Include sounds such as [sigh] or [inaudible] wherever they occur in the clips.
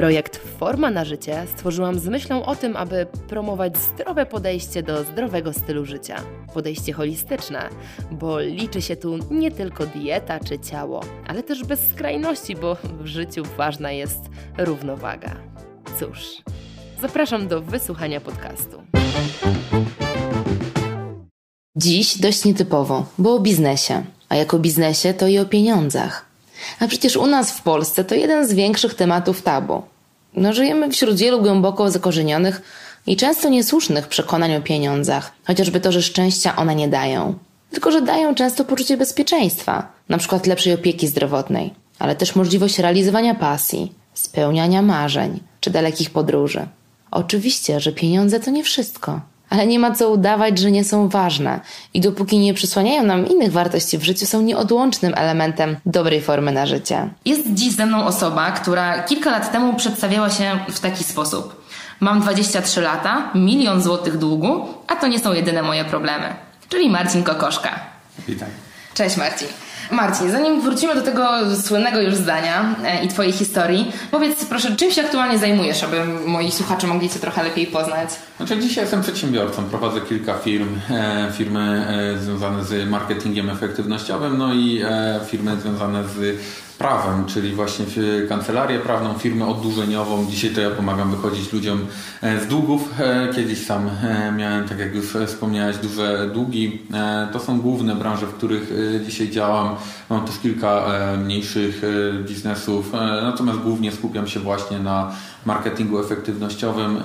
Projekt Forma na życie stworzyłam z myślą o tym, aby promować zdrowe podejście do zdrowego stylu życia. Podejście holistyczne, bo liczy się tu nie tylko dieta czy ciało, ale też bez skrajności, bo w życiu ważna jest równowaga. Cóż, zapraszam do wysłuchania podcastu. Dziś dość nietypowo, bo o biznesie, a jako biznesie to i o pieniądzach. A przecież u nas w Polsce to jeden z większych tematów tabu. No, żyjemy wśród wielu głęboko zakorzenionych i często niesłusznych przekonań o pieniądzach, chociażby to, że szczęścia one nie dają. Tylko, że dają często poczucie bezpieczeństwa, na przykład lepszej opieki zdrowotnej, ale też możliwość realizowania pasji, spełniania marzeń czy dalekich podróży. Oczywiście, że pieniądze to nie wszystko ale nie ma co udawać, że nie są ważne i dopóki nie przysłaniają nam innych wartości w życiu, są nieodłącznym elementem dobrej formy na życie. Jest dziś ze mną osoba, która kilka lat temu przedstawiała się w taki sposób. Mam 23 lata, milion złotych długu, a to nie są jedyne moje problemy. Czyli Marcin Kokoszka. Witam. Cześć Marcin. Marcin, zanim wrócimy do tego słynnego już zdania e, i Twojej historii, powiedz proszę, czym się aktualnie zajmujesz, aby moi słuchacze mogli Cię trochę lepiej poznać? Znaczy dzisiaj jestem przedsiębiorcą, prowadzę kilka firm, e, firmy e, związane z marketingiem efektywnościowym, no i firmy związane z prawem, czyli właśnie kancelarię prawną, firmę oddłużeniową. Dzisiaj to ja pomagam wychodzić ludziom z długów. Kiedyś sam miałem, tak jak już wspomniałeś, duże długi. To są główne branże, w których dzisiaj działam. Mam też kilka mniejszych biznesów, natomiast głównie skupiam się właśnie na marketingu efektywnościowym,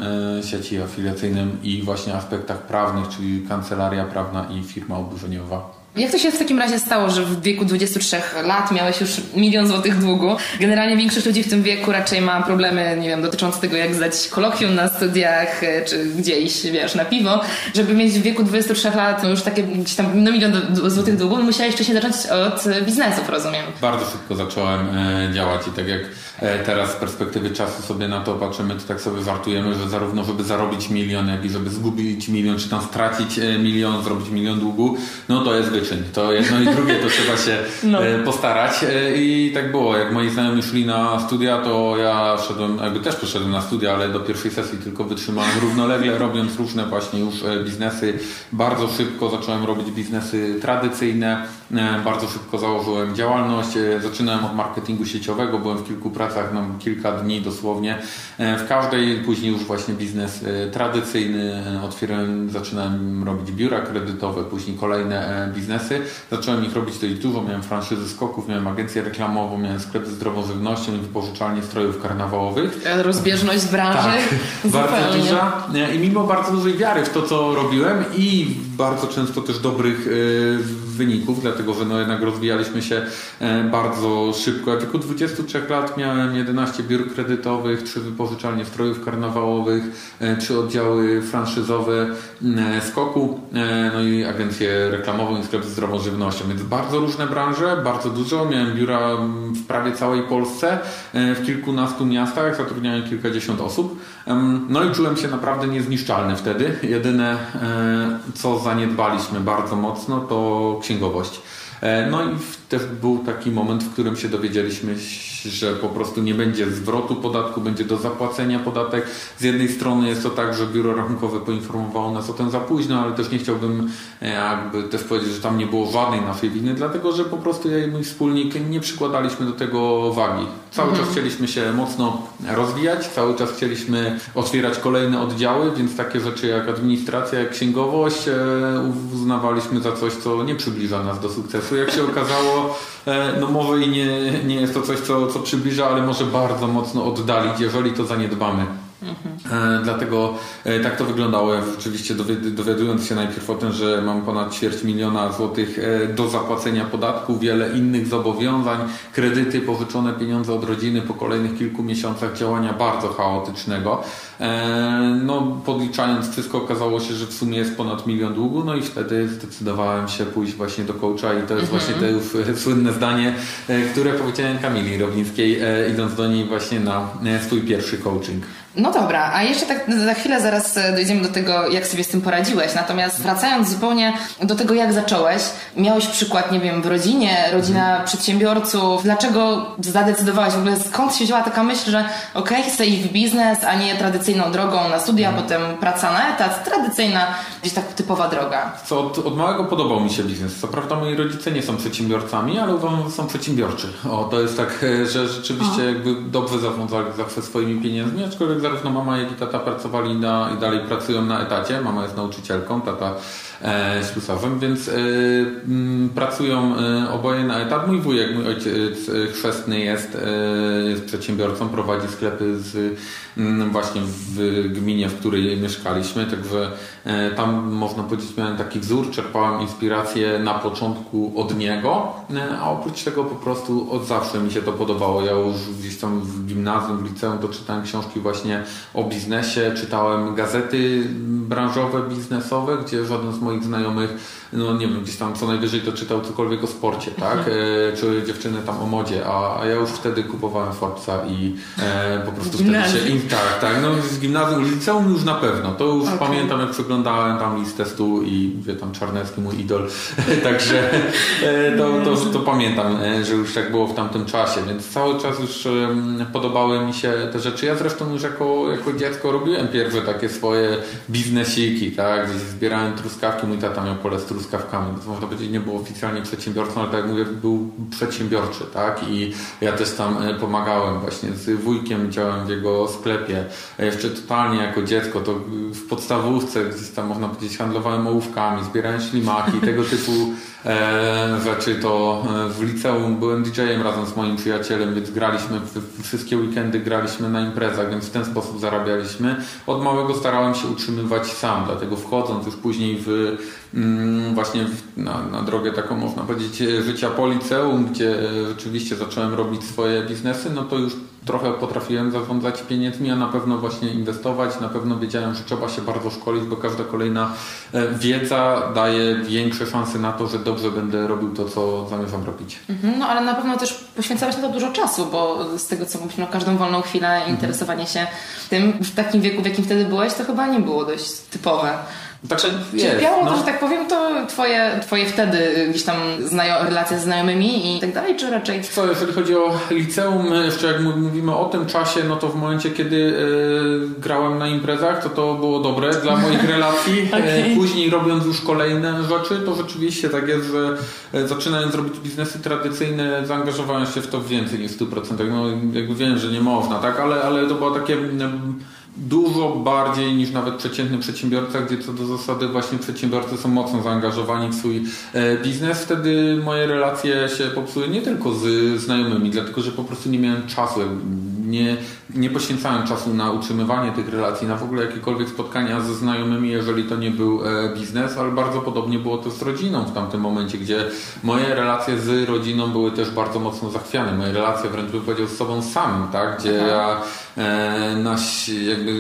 sieci afiliacyjnym i właśnie aspektach prawnych, czyli kancelaria prawna i firma oddłużeniowa. Jak to się w takim razie stało, że w wieku 23 lat miałeś już milion złotych długu? Generalnie większość ludzi w tym wieku raczej ma problemy, nie wiem, dotyczące tego, jak zdać kolokwium na studiach, e, czy gdzieś, wiesz, na piwo. Żeby mieć w wieku 23 lat no już takie gdzieś tam no milion złotych długu, musiałeś wcześniej zacząć od biznesów, rozumiem. Bardzo szybko zacząłem e, działać i tak jak e, teraz z perspektywy czasu sobie na to patrzymy, to tak sobie żartujemy, że zarówno żeby zarobić milion, jak i żeby zgubić milion, czy tam stracić milion, zrobić milion długu, no to jest wyczyn. To jedno i drugie to trzeba się [laughs] no. E, postarać. E, I tak było. Jak moi znajomi szli na studia, to ja szedłem, jakby też poszedłem na studia, ale do pierwszej sesji tylko wytrzymałem równolegle, [laughs] robiąc różne właśnie już e, biznesy. Bardzo szybko zacząłem robić biznesy tradycyjne. Bardzo szybko założyłem działalność. Zaczynałem od marketingu sieciowego, byłem w kilku pracach, no, kilka dni dosłownie. W każdej później już właśnie biznes tradycyjny. Otwierałem, zaczynałem robić biura kredytowe, później kolejne biznesy biznesy. Zacząłem ich robić dość dużo. Miałem franszyzy skoków, miałem agencję reklamową, miałem sklep z zdrową żywnością i wypożyczalnię strojów karnawałowych. Rozbieżność branży tak, [laughs] bardzo duża. I mimo bardzo dużej wiary w to, co robiłem i bardzo często też dobrych y, wyników, dlatego że no jednak rozwijaliśmy się e, bardzo szybko. Ja tylko 23 lat miałem 11 biur kredytowych, 3 wypożyczalnie strojów karnawałowych, 3 e, oddziały franszyzowe e, skoku, no i agencję reklamową i sklep z zdrową żywnością. Więc bardzo różne branże, bardzo dużo. Miałem biura w prawie całej Polsce, w kilkunastu miastach, zatrudniałem kilkadziesiąt osób. No i czułem się naprawdę niezniszczalny wtedy. Jedyne, co zaniedbaliśmy bardzo mocno, to księgowość. E, no i też był taki moment, w którym się dowiedzieliśmy, że po prostu nie będzie zwrotu podatku, będzie do zapłacenia podatek. Z jednej strony jest to tak, że biuro rachunkowe poinformowało nas o tym za późno, ale też nie chciałbym e, jakby też powiedzieć, że tam nie było żadnej naszej winy, dlatego że po prostu ja i mój wspólnik nie przykładaliśmy do tego wagi. Cały mhm. czas chcieliśmy się mocno rozwijać, cały czas chcieliśmy otwierać kolejne oddziały, więc takie rzeczy jak administracja, jak księgowość e, uznawaliśmy za coś, co nie przybliża nas do sukcesu. Jak się okazało, e, no i nie, nie jest to coś, co, co przybliża, ale może bardzo mocno oddalić, jeżeli to zaniedbamy. Mhm. Dlatego tak to wyglądało. Ja rzeczywiście dowiadując się najpierw o tym, że mam ponad ćwierć miliona złotych do zapłacenia podatku, wiele innych zobowiązań, kredyty, pożyczone pieniądze od rodziny po kolejnych kilku miesiącach działania bardzo chaotycznego. No, podliczając wszystko, okazało się, że w sumie jest ponad milion długu, no i wtedy zdecydowałem się pójść właśnie do coacha i to jest mhm. właśnie to już [laughs] słynne zdanie, które powiedziałem Kamili Rowińskiej, idąc do niej właśnie na swój pierwszy coaching. No dobra, a jeszcze tak za chwilę zaraz e, dojdziemy do tego, jak sobie z tym poradziłeś. Natomiast wracając zupełnie do tego, jak zacząłeś, miałeś przykład, nie wiem, w rodzinie, rodzina mhm. przedsiębiorców. Dlaczego zadecydowałeś w ogóle, skąd się wzięła taka myśl, że okej, okay, chcę iść w biznes, a nie tradycyjną drogą na studia, mhm. potem praca na etat, tradycyjna, gdzieś tak typowa droga? Co, od, od małego podobał mi się biznes. Co prawda moi rodzice nie są przedsiębiorcami, ale uważam, że są przedsiębiorczy. O, to jest tak, e, że rzeczywiście jakby dobrze zarządzali zawsze swoimi pieniędzmi, aczkolwiek zarówno mama, jak i tata pracowali na, i dalej pracują na etacie. Mama jest nauczycielką, tata e, ślusarzem, więc e, m, pracują e, oboje na etat. Mój wujek, mój ojciec e, chrzestny jest, e, jest przedsiębiorcą, prowadzi sklepy z, właśnie w gminie, w której mieszkaliśmy, także e, tam można powiedzieć miałem taki wzór, czerpałem inspirację na początku od niego, a oprócz tego po prostu od zawsze mi się to podobało. Ja już gdzieś tam w gimnazjum, w liceum to czytałem książki właśnie o biznesie, czytałem gazety branżowe, biznesowe, gdzie żaden z moich znajomych, no nie wiem, gdzieś tam co najwyżej to czytał cokolwiek o sporcie, tak? Mhm. E, czy dziewczyny tam o modzie, a, a ja już wtedy kupowałem Forbesa i e, po prostu wtedy się... In, tak, tak, no z gimnazjum, liceum już na pewno. To już okay. pamiętam, jak przeglądałem tam listę stu i wie tam Czarnecki, mój idol, [laughs] także e, to, to, to, to pamiętam, e, że już tak było w tamtym czasie, więc cały czas już podobały mi się te rzeczy. Ja zresztą już jako, jako dziecko robiłem pierwsze takie swoje biznesiki, tak? Gdzieś zbierałem truskawki, mój tata miał pole z truskawkami. To można powiedzieć, nie był oficjalnie przedsiębiorcą, ale tak jak mówię, był przedsiębiorczy, tak? I ja też tam e, pomagałem właśnie z wujkiem, działałem w jego sklepie. Jeszcze totalnie jako dziecko, to w podstawówce gdzieś tam można powiedzieć handlowałem ołówkami, zbierałem ślimaki, tego typu e, [laughs] rzeczy, to e, w liceum byłem DJ-em razem z moim przyjacielem, więc graliśmy, wszystkie weekendy graliśmy na imprezach, więc w ten sposób zarabialiśmy. Od małego starałem się utrzymywać sam, dlatego wchodząc już później w mm, właśnie w, na, na drogę taką można powiedzieć życia po liceum, gdzie rzeczywiście zacząłem robić swoje biznesy, no to już trochę potrafiłem zarządzać pieniędzmi, a na pewno właśnie inwestować. Na pewno wiedziałem, że trzeba się bardzo szkolić, bo każda kolejna e, wiedza daje większe szanse na to, że dobrze będę robił to, co zamierzam robić. Mhm, no ale na pewno też poświęcałeś na to dużo czasu, bo z tego co mówisz, no każdą wolną chwilę mhm. interesowanie się tym w takim wieku, w jakim wtedy byłeś, to chyba nie było dość typowe. Znaczy, cierpiało no. to, że tak powiem, to twoje, twoje wtedy gdzieś tam znajo- relacje z znajomymi i tak dalej, czy raczej... Co, jeżeli chodzi o liceum, jeszcze jak mówimy o tym czasie, no to w momencie, kiedy y, grałem na imprezach, to to było dobre dla [laughs] moich relacji. E, okay. Później robiąc już kolejne rzeczy, to rzeczywiście tak jest, że e, zaczynając robić biznesy tradycyjne, zaangażowałem się w to więcej niż w 100%. No jakby wiem, że nie można, tak, ale, ale to było takie dużo bardziej niż nawet przeciętny przedsiębiorca, gdzie co do zasady właśnie przedsiębiorcy są mocno zaangażowani w swój e, biznes. Wtedy moje relacje się popsuły nie tylko z znajomymi, dlatego że po prostu nie miałem czasu, nie, nie poświęcałem czasu na utrzymywanie tych relacji, na w ogóle jakiekolwiek spotkania ze znajomymi, jeżeli to nie był e, biznes, ale bardzo podobnie było to z rodziną w tamtym momencie, gdzie moje relacje z rodziną były też bardzo mocno zachwiane. Moje relacje wręcz bym powiedział z sobą samym, tak? gdzie Aha. ja e, nasi, jakby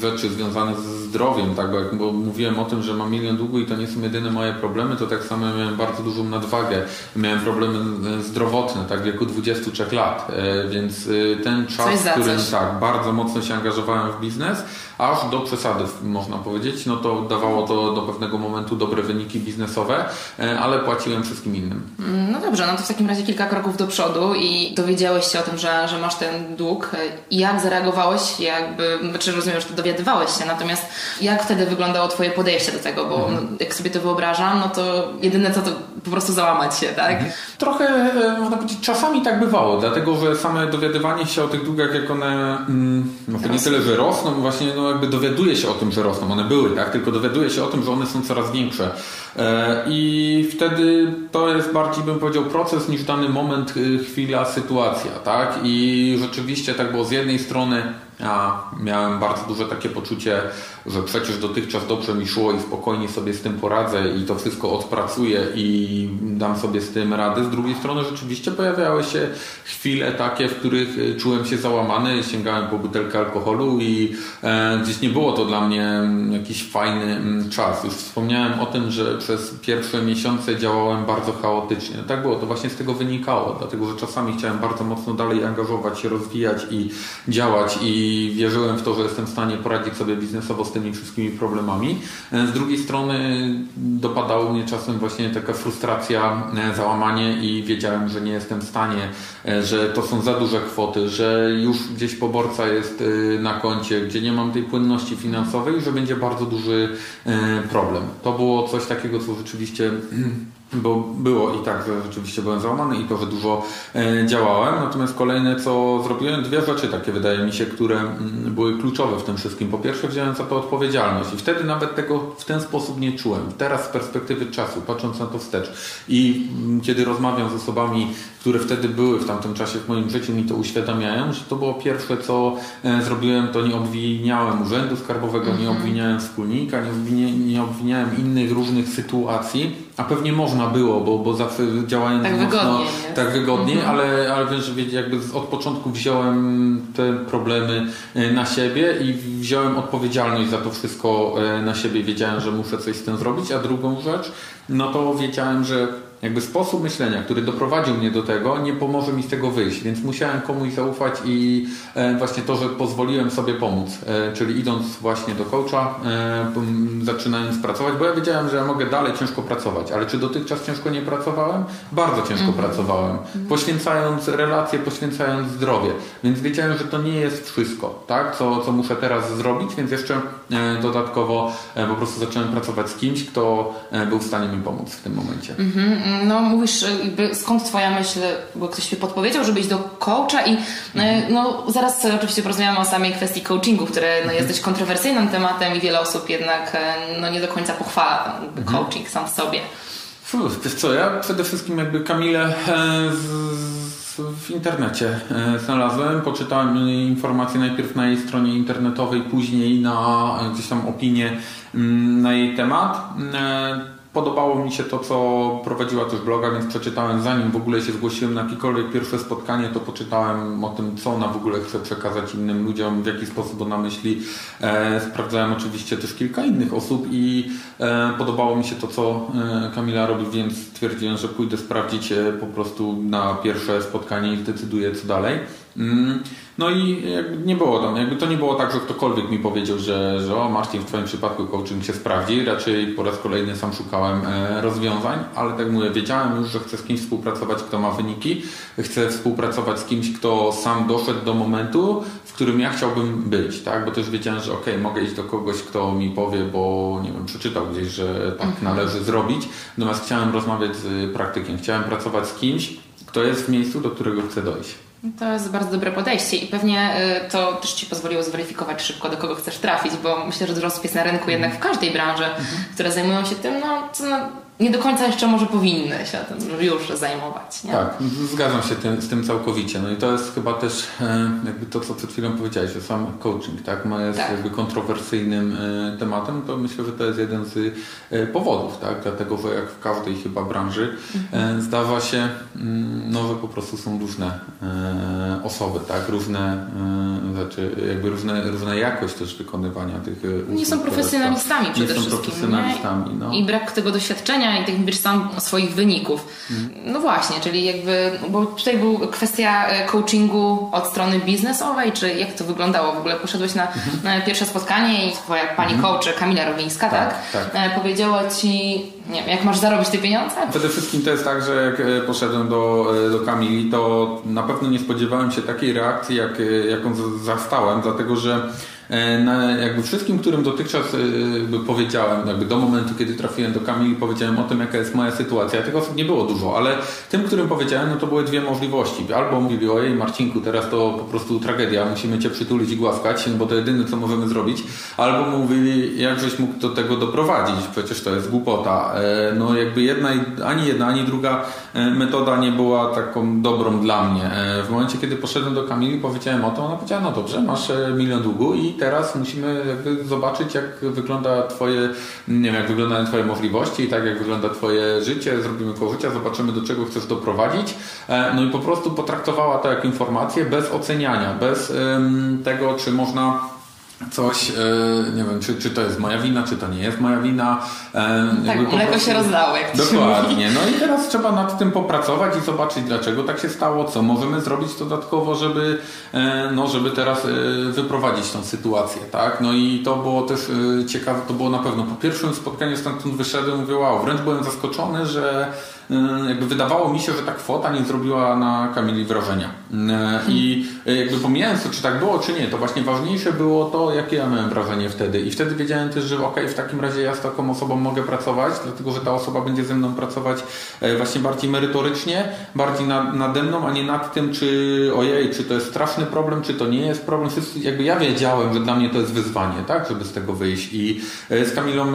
rzeczy związane z zdrowiem, tak? Bo, jak, bo mówiłem o tym, że mam milion długu i to nie są jedyne moje problemy, to tak samo miałem bardzo dużą nadwagę. Miałem problemy e, zdrowotne, tak w wieku 23 lat, e, więc e, ten czas, w którym tak, bardzo mocno się angażowałem w biznes, aż do przesady można powiedzieć, no to dawało to do pewnego momentu dobre wyniki biznesowe, ale płaciłem wszystkim innym. Mm, no dobrze, no to w takim razie kilka kroków do przodu i dowiedziałeś się o tym, że, że masz ten dług. Jak zareagowałeś? Jakby, znaczy rozumiem, że to dowiadywałeś się, natomiast jak wtedy wyglądało Twoje podejście do tego? Bo mhm. jak sobie to wyobrażam, no to jedyne co to po prostu załamać się, tak? Mhm. Trochę, e, można powiedzieć, czasami tak bywało, dlatego że same dowiadywanie się o tych długach, jak one mm, no, nie tyle, że rosną, właśnie no, jakby dowiaduje się o tym, że rosną. One były, tak? Tylko dowiaduje się o tym, że one są coraz większe. E, I wtedy to jest bardziej, bym powiedział, proces niż dany moment, y, chwila, sytuacja, tak? I rzeczywiście tak było z jednej strony a miałem bardzo duże takie poczucie, że przecież dotychczas dobrze mi szło i spokojnie sobie z tym poradzę i to wszystko odpracuję i dam sobie z tym radę. Z drugiej strony rzeczywiście pojawiały się chwile takie, w których y, czułem się załamany, sięgałem po butelkę alkoholu i e, gdzieś nie było to dla mnie jakiś fajny mm, czas. Już wspomniałem o tym, że przez pierwsze miesiące działałem bardzo chaotycznie. Tak było, to właśnie z tego wynikało, dlatego że czasami chciałem bardzo mocno dalej angażować się, rozwijać i działać i wierzyłem w to, że jestem w stanie poradzić sobie biznesowo z tymi wszystkimi problemami. E, z drugiej strony dopadało mnie czasem właśnie taka frustracja, e, załamanie i wiedziałem, że nie jestem w stanie, e, że to są za duże kwoty, że już gdzieś poborca jest na koncie, gdzie nie mam tej płynności finansowej, że będzie bardzo duży problem. To było coś takiego, co rzeczywiście [clears throat] bo było i tak, że rzeczywiście byłem załamany i to, że dużo e, działałem. Natomiast kolejne, co zrobiłem, dwie rzeczy takie wydaje mi się, które mm, były kluczowe w tym wszystkim. Po pierwsze wziąłem za to odpowiedzialność i wtedy nawet tego w ten sposób nie czułem. Teraz z perspektywy czasu, patrząc na to wstecz i mm, kiedy rozmawiam z osobami, które wtedy były w tamtym czasie w moim życiu, mi to uświadamiają, że to było pierwsze, co e, zrobiłem, to nie obwiniałem urzędu skarbowego, nie mhm. obwiniałem wspólnika, nie, obwinia, nie obwiniałem innych różnych sytuacji, a pewnie można było, bo, bo zawsze działając tak mocno, wygodnie, tak wygodnie, mhm. ale, ale wiesz, jakby od początku wziąłem te problemy e, na siebie i wziąłem odpowiedzialność za to wszystko e, na siebie. Wiedziałem, że muszę coś z tym zrobić, a drugą rzecz, no to wiedziałem, że jakby sposób myślenia, który doprowadził mnie do tego, nie pomoże mi z tego wyjść, więc musiałem komuś zaufać i e, właśnie to, że pozwoliłem sobie pomóc, e, czyli idąc właśnie do coacha, e, zaczynając pracować, bo ja wiedziałem, że ja mogę dalej ciężko pracować, ale czy dotychczas ciężko nie pracowałem? Bardzo ciężko mm. pracowałem, poświęcając relacje, poświęcając zdrowie, więc wiedziałem, że to nie jest wszystko, tak, co, co muszę teraz zrobić, więc jeszcze dodatkowo po prostu zacząłem pracować z kimś, kto był w stanie mi pomóc w tym momencie. -hmm. No mówisz, jakby skąd twoja myśl, bo ktoś ci podpowiedział, żeby iść do coacha i mhm. no zaraz oczywiście porozmawiamy o samej kwestii coachingu, które no, jest dość kontrowersyjnym tematem i wiele osób jednak e, no, nie do końca pochwala mhm. coaching sam w sobie. Wiesz co, ja przede wszystkim jakby Kamilę e, z, w internecie e, znalazłem, poczytałem informacje najpierw na jej stronie internetowej, później na gdzieś tam opinie mm, na jej temat Podobało mi się to, co prowadziła też bloga, więc przeczytałem zanim w ogóle się zgłosiłem na jakiekolwiek pierwsze spotkanie, to poczytałem o tym, co ona w ogóle chce przekazać innym ludziom, w jaki sposób ona myśli. E, sprawdzałem oczywiście też kilka innych osób i e, podobało mi się to, co e, Kamila robi, więc stwierdziłem, że pójdę sprawdzić po prostu na pierwsze spotkanie i zdecyduję co dalej. Mm. No i nie było tam, jakby to nie było tak, że ktokolwiek mi powiedział, że, że o Marcin, w Twoim przypadku coaching się sprawdzi. Raczej po raz kolejny sam szukałem e, rozwiązań, ale tak mówię, wiedziałem już, że chcę z kimś współpracować, kto ma wyniki. Chcę współpracować z kimś, kto sam doszedł do momentu, w którym ja chciałbym być, tak? Bo też wiedziałem, że ok, mogę iść do kogoś, kto mi powie, bo nie wiem, przeczytał gdzieś, że tak mhm. należy zrobić. Natomiast chciałem rozmawiać z praktykiem, chciałem pracować z kimś, kto jest w miejscu, do którego chcę dojść. To jest bardzo dobre podejście i pewnie y, to też Ci pozwoliło zweryfikować szybko, do kogo chcesz trafić, bo myślę, że dużo osób jest na rynku jednak w każdej branży, mhm. które zajmują się tym, no, co no nie do końca jeszcze może powinny się tym już zajmować. Nie? Tak, zgadzam się tym, z tym całkowicie. No i to jest chyba też e, jakby to, co przed chwilą powiedziałeś, że sam coaching tak, ma jest tak. jakby kontrowersyjnym e, tematem, to myślę, że to jest jeden z e, powodów, tak, dlatego, że jak w każdej chyba branży mhm. zdawa się, mm, no, że po prostu są różne osoby, tak, różne rzeczy, jakby różne, różna jakość też wykonywania tych usług. Nie są profesjonalistami przede nie wszystkim. Są profesjonalistami, no. I brak tego doświadczenia i tych wiesz sam swoich wyników. No właśnie, czyli jakby, bo tutaj była kwestia e, coachingu od strony biznesowej, czy jak to wyglądało? W ogóle poszedłeś na, mhm. na pierwsze spotkanie i twoja pani mhm. coach Kamila Rowińska, tak? tak? tak. E, powiedziała ci, nie wiem, jak masz zarobić te pieniądze? Przede wszystkim to jest tak, że jak e, poszedłem do, do Kamili, to na pewno nie spodziewałem się takiej reakcji, jak, jaką zastałem, dlatego że na jakby wszystkim, którym dotychczas jakby powiedziałem, jakby do momentu, kiedy trafiłem do Kamili, powiedziałem o tym, jaka jest moja sytuacja. Tych osób nie było dużo, ale tym, którym powiedziałem, no to były dwie możliwości. Albo mówili, ojej Marcinku, teraz to po prostu tragedia, musimy Cię przytulić i głaskać, bo to jedyne, co możemy zrobić. Albo mówili, jakżeś mógł do tego doprowadzić, przecież to jest głupota. No jakby jedna, ani jedna, ani druga metoda nie była taką dobrą dla mnie. W momencie, kiedy poszedłem do Kamili, powiedziałem o tym, ona powiedziała, no dobrze, masz milion długu i teraz musimy jakby zobaczyć, jak wygląda Twoje, nie wiem, jak wyglądają Twoje możliwości i tak jak wygląda Twoje życie, zrobimy koło życia, zobaczymy do czego chcesz doprowadzić. E, no i po prostu potraktowała to jak informację bez oceniania, bez tego, czy można coś, e, nie wiem, czy, czy to jest moja wina, czy to nie jest moja wina. E, tak, mleko prostu... się rozdało, jak Dokładnie. No i teraz trzeba nad tym popracować i zobaczyć, dlaczego tak się stało, co możemy zrobić dodatkowo, żeby, e, no, żeby teraz wyprowadzić tą sytuację, tak? No i to było też ciekawe, to było na pewno po pierwszym spotkaniu stamtąd wyszedłem, mówię, wow, wręcz byłem zaskoczony, że jakby wydawało mi się, że ta kwota nie zrobiła na Kamili wrażenia. E, I e, jakby pomijając to, czy tak było, czy nie, to właśnie ważniejsze było to, jakie ja miałem wrażenie wtedy. I wtedy wiedziałem też, że ok, w takim razie ja z taką osobą mogę pracować, dlatego że ta osoba będzie ze mną pracować właśnie bardziej merytorycznie, bardziej nad, nade mną, a nie nad tym, czy ojej, czy to jest straszny problem, czy to nie jest problem. Jakby ja wiedziałem, że dla mnie to jest wyzwanie, tak, żeby z tego wyjść. I z Kamilą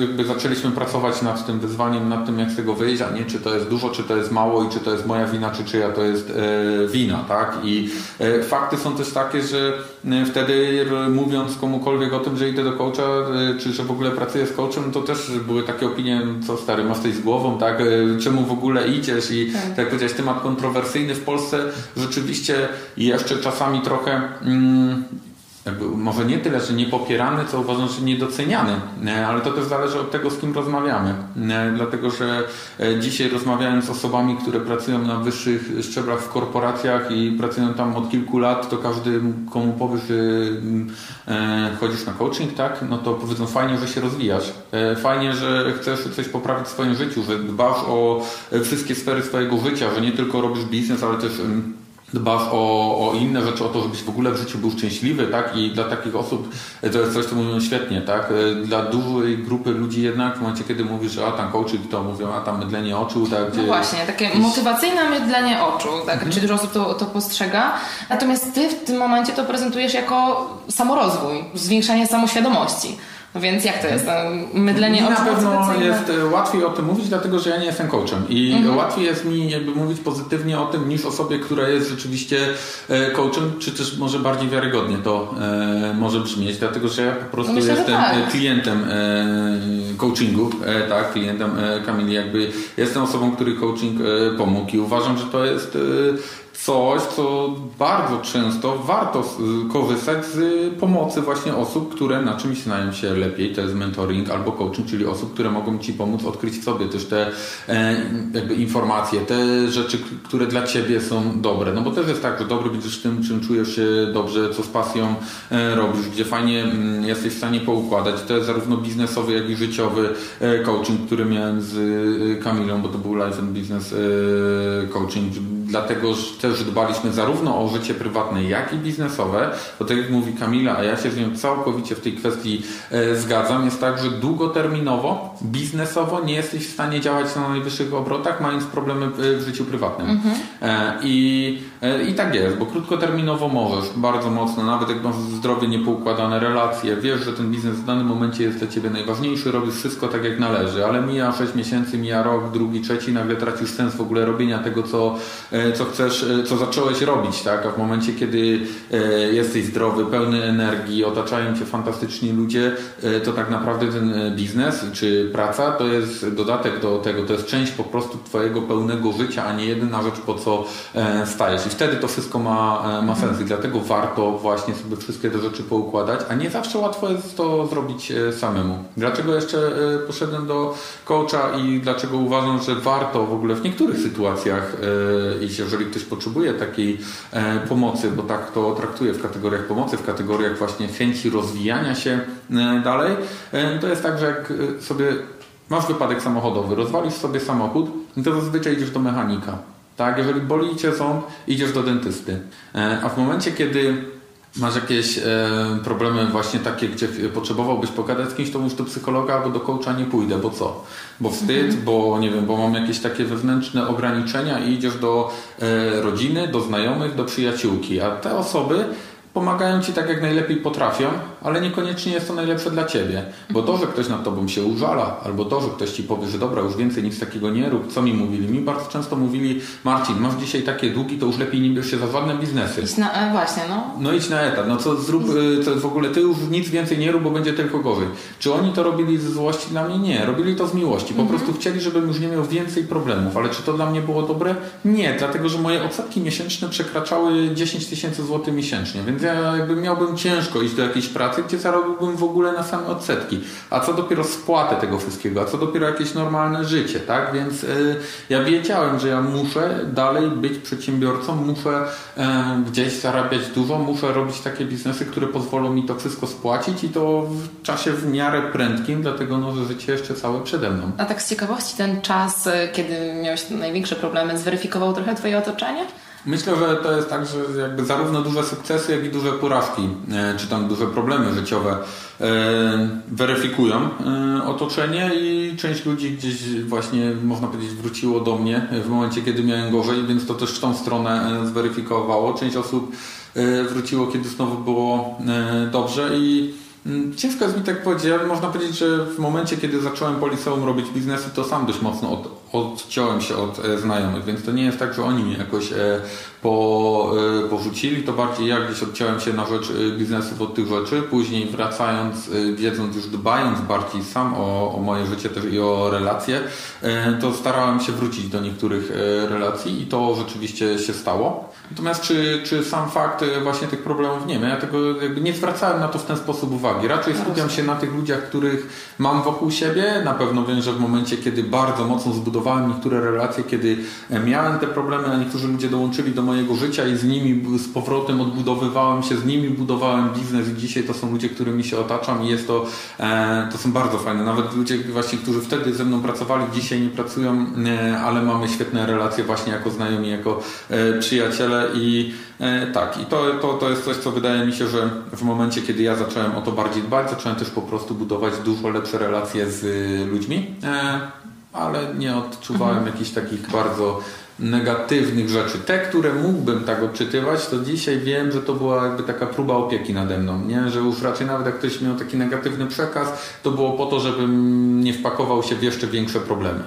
jakby zaczęliśmy pracować nad tym wyzwaniem, nad tym, jak z tego wyjść, nie czy to jest dużo, czy to jest mało i czy to jest moja wina, czy czyja to jest e, wina, tak? I e, fakty są też takie, że e, wtedy mówiąc komukolwiek o tym, że idę do coacha, czy że w ogóle pracuję z coachem, to też były takie opinie, co stary, masz coś z głową, tak? Czemu w ogóle idziesz? I tak, tak jak powiedziałeś, temat kontrowersyjny w Polsce rzeczywiście jeszcze czasami trochę mm, może nie tyle, że nie popierany, co uważam, że niedoceniany, e, ale to też zależy od tego, z kim rozmawiamy. E, dlatego, że e, dzisiaj rozmawiając z osobami, które pracują na wyższych szczeblach w korporacjach i pracują tam od kilku lat, to każdy, komu powiesz, mm, chodzisz na coaching, tak, no to powiedzą fajnie, że się rozwijasz. Fajnie, że chcesz coś poprawić w swoim życiu, że dbasz o wszystkie sfery swojego życia, że nie tylko robisz biznes, ale też mm, dbasz o, o inne rzeczy, o to, żebyś w ogóle w życiu był szczęśliwy, tak? I dla takich osób to jest coś, co mówią świetnie, tak? Dla dużej grupy ludzi jednak w momencie, kiedy mówisz, że a tam coaching, to mówią, a tam mydlenie oczu, tak? Gdzie... No właśnie, takie motywacyjne mydlenie oczu, tak? Mhm. Czy dużo osób to, to postrzega. Natomiast ty w tym momencie to prezentujesz jako samorozwój, zwiększanie samoświadomości. Więc jak to jest? Mydlenie mi na pewno jest e, łatwiej o tym mówić, dlatego że ja nie jestem coachem i mhm. łatwiej jest mi jakby mówić pozytywnie o tym niż osobie, która jest rzeczywiście e, coachem, czy też może bardziej wiarygodnie to e, może brzmieć, dlatego że ja po prostu no myślę, jestem tak. klientem coachingu, tak, klientem Kamili, jakby jestem osobą, który coaching pomógł i uważam, że to jest coś, co bardzo często warto korzystać z pomocy właśnie osób, które na czymś znają się lepiej. To jest mentoring albo coaching, czyli osób, które mogą Ci pomóc odkryć w sobie też te e, jakby informacje, te rzeczy, które dla Ciebie są dobre. No bo też jest tak, że dobry będziesz tym, czym czujesz się dobrze, co z pasją e, robisz, gdzie fajnie mm, jesteś w stanie poukładać. To jest zarówno biznesowy, jak i życiowy e, coaching, który miałem z Kamilą, bo to był Life and Business Coaching, dlatego że też dbaliśmy zarówno o życie prywatne, jak i biznesowe, bo tak jak mówi Kamila, a ja się z nią całkowicie w tej kwestii e, zgadzam, jest tak, że długoterminowo, biznesowo nie jesteś w stanie działać na najwyższych obrotach, mając problemy w życiu prywatnym. Mhm. E, I, e, I tak jest, bo krótkoterminowo możesz bardzo mocno, nawet jak masz zdrowie niepoukładane, relacje, wiesz, że ten biznes w danym momencie jest dla Ciebie najważniejszy, robisz wszystko tak jak należy, ale mija 6 miesięcy, mija rok, drugi, trzeci, nagle tracisz sens w ogóle robienia tego, co, e, co chcesz, e, co zacząłeś robić, tak? A w momencie, kiedy e, jesteś zdrowy, pełny energii, otaczają cię fantastyczni ludzie, e, to tak naprawdę ten biznes czy praca to jest dodatek do tego, to jest część po prostu twojego pełnego życia, a nie jedyna rzecz, po co stajesz. Wtedy to wszystko ma, ma sens i dlatego warto właśnie sobie wszystkie te rzeczy poukładać, a nie zawsze łatwo jest to zrobić samemu. Dlaczego jeszcze poszedłem do coacha i dlaczego uważam, że warto w ogóle w niektórych sytuacjach iść, jeżeli ktoś potrzebuje takiej e, pomocy, bo tak to traktuję w kategoriach pomocy, w kategoriach właśnie chęci rozwijania się e, dalej, e, to jest tak, że jak sobie masz wypadek samochodowy, rozwalisz sobie samochód, to zazwyczaj idziesz do mechanika. Tak, jeżeli boli cię ząb, idziesz do dentysty. A w momencie, kiedy Masz jakieś e, problemy właśnie takie, gdzie potrzebowałbyś pogadać z kimś, to już do psychologa albo do coacha nie pójdę, bo co? Bo wstyd, mhm. bo nie wiem, bo mam jakieś takie wewnętrzne ograniczenia i idziesz do e, rodziny, do znajomych, do przyjaciółki, a te osoby pomagają ci tak jak najlepiej potrafią, ale niekoniecznie jest to najlepsze dla ciebie. Bo to, że ktoś nad tobą się użala, albo to, że ktoś ci powie, że dobra, już więcej nic takiego nie rób, co mi mówili? Mi bardzo często mówili, Marcin, masz dzisiaj takie długi, to już lepiej nie bierz się za żadne biznesy. Idź na, e, właśnie, no. No idź na etat, no co zrób, e, to w ogóle ty już nic więcej nie rób, bo będzie tylko gorzej. Czy oni to robili z złości dla mnie? Nie, robili to z miłości. Po mhm. prostu chcieli, żebym już nie miał więcej problemów, ale czy to dla mnie było dobre? Nie, dlatego, że moje odsetki miesięczne przekraczały 10 tysięcy złotych miesięcznie, więc ja jakby miałbym ciężko iść do jakiejś pracy, gdzie zarobiłbym w ogóle na same odsetki. A co dopiero spłatę tego wszystkiego, a co dopiero jakieś normalne życie, tak? Więc y, ja wiedziałem, że ja muszę dalej być przedsiębiorcą, muszę y, gdzieś zarabiać dużo, muszę robić takie biznesy, które pozwolą mi to wszystko spłacić i to w czasie w miarę prędkim, dlatego no, że życie jeszcze całe przede mną. A tak z ciekawości ten czas, y, kiedy miałeś największe problemy, zweryfikował trochę Twoje otoczenie? Myślę, że to jest tak, że jakby zarówno duże sukcesy, jak i duże porażki, e, czy tam duże problemy życiowe e, weryfikują e, otoczenie i część ludzi gdzieś właśnie, można powiedzieć, wróciło do mnie w momencie, kiedy miałem gorzej, więc to też w tą stronę zweryfikowało. Część osób wróciło, kiedy znowu było dobrze i ciężko jest mi tak powiedzieć, ale można powiedzieć, że w momencie, kiedy zacząłem po liceum robić biznesy, to sam dość mocno od, odciąłem się od e, znajomych, więc to nie jest tak, że oni mnie jakoś e, po, e, porzucili, to bardziej ja gdzieś odciąłem się na rzecz biznesów od tych rzeczy, później wracając, wiedząc już dbając bardziej sam o, o moje życie też i o relacje, to starałem się wrócić do niektórych relacji i to rzeczywiście się stało. Natomiast czy, czy sam fakt właśnie tych problemów nie wiem, ja tego jakby nie zwracałem na to w ten sposób uwagi. Raczej skupiam się na tych ludziach, których mam wokół siebie. Na pewno wiem, że w momencie, kiedy bardzo mocno zbudowałem niektóre relacje, kiedy miałem te problemy, a niektórzy ludzie dołączyli do mojego życia i z nimi z powrotem odbudowywałem się, z nimi budowałem biznes i dzisiaj to są ludzie, którymi się otaczam i jest to, e, to są bardzo fajne. Nawet ludzie właśnie, którzy wtedy ze mną pracowali, dzisiaj nie pracują, e, ale mamy świetne relacje właśnie jako znajomi, jako e, przyjaciele i E, tak, i to, to, to jest coś, co wydaje mi się, że w momencie, kiedy ja zacząłem o to bardziej dbać, zacząłem też po prostu budować dużo lepsze relacje z ludźmi, e, ale nie odczuwałem mhm. jakichś takich bardzo negatywnych rzeczy. Te, które mógłbym tak odczytywać, to dzisiaj wiem, że to była jakby taka próba opieki nade mną, nie? że już raczej nawet jak ktoś miał taki negatywny przekaz, to było po to, żebym nie wpakował się w jeszcze większe problemy.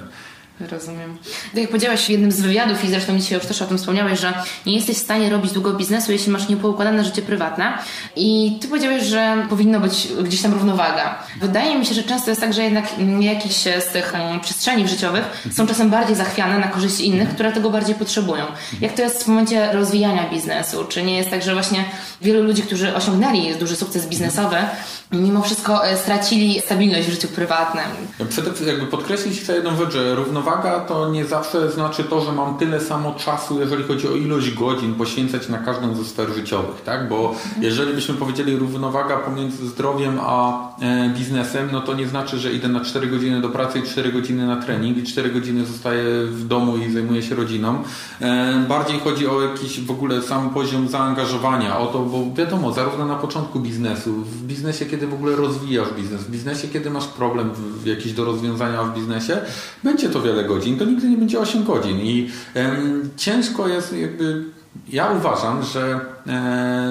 Rozumiem. Tak jak powiedziałaś w jednym z wywiadów i zresztą dzisiaj już też o tym wspomniałeś, że nie jesteś w stanie robić długo biznesu, jeśli masz niepoukładane życie prywatne. I ty powiedziałeś, że powinno być gdzieś tam równowaga. Wydaje mi się, że często jest tak, że jednak jakieś z tych mm, przestrzeni życiowych są czasem bardziej zachwiane na korzyść innych, które tego bardziej potrzebują. Jak to jest w momencie rozwijania biznesu? Czy nie jest tak, że właśnie wielu ludzi, którzy osiągnęli duży sukces biznesowy, mimo wszystko e, stracili stabilność w życiu prywatnym? Przede wszystkim jakby podkreślić chcę jedną rzecz, że równowaga równowaga to nie zawsze znaczy to, że mam tyle samo czasu, jeżeli chodzi o ilość godzin poświęcać na każdą ze sfer życiowych, tak? Bo jeżeli byśmy powiedzieli równowaga pomiędzy zdrowiem a e, biznesem, no to nie znaczy, że idę na 4 godziny do pracy i 4 godziny na trening i 4 godziny zostaję w domu i zajmuję się rodziną. E, bardziej chodzi o jakiś w ogóle sam poziom zaangażowania, o to, bo wiadomo, zarówno na początku biznesu, w biznesie, kiedy w ogóle rozwijasz biznes, w biznesie, kiedy masz problem w, jakiś do rozwiązania w biznesie, będzie to wiele godzin, to nigdy nie będzie 8 godzin. I ciężko jest jakby ja uważam, że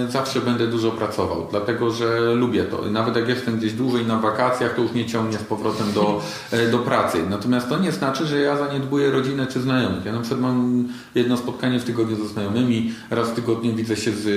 zawsze będę dużo pracował, dlatego że lubię to. Nawet jak jestem gdzieś dłużej na wakacjach, to już nie ciągnie z powrotem do, e, do pracy. Natomiast to nie znaczy, że ja zaniedbuję rodzinę czy znajomych. Ja na przykład mam jedno spotkanie w tygodniu ze znajomymi, raz w tygodniu widzę się z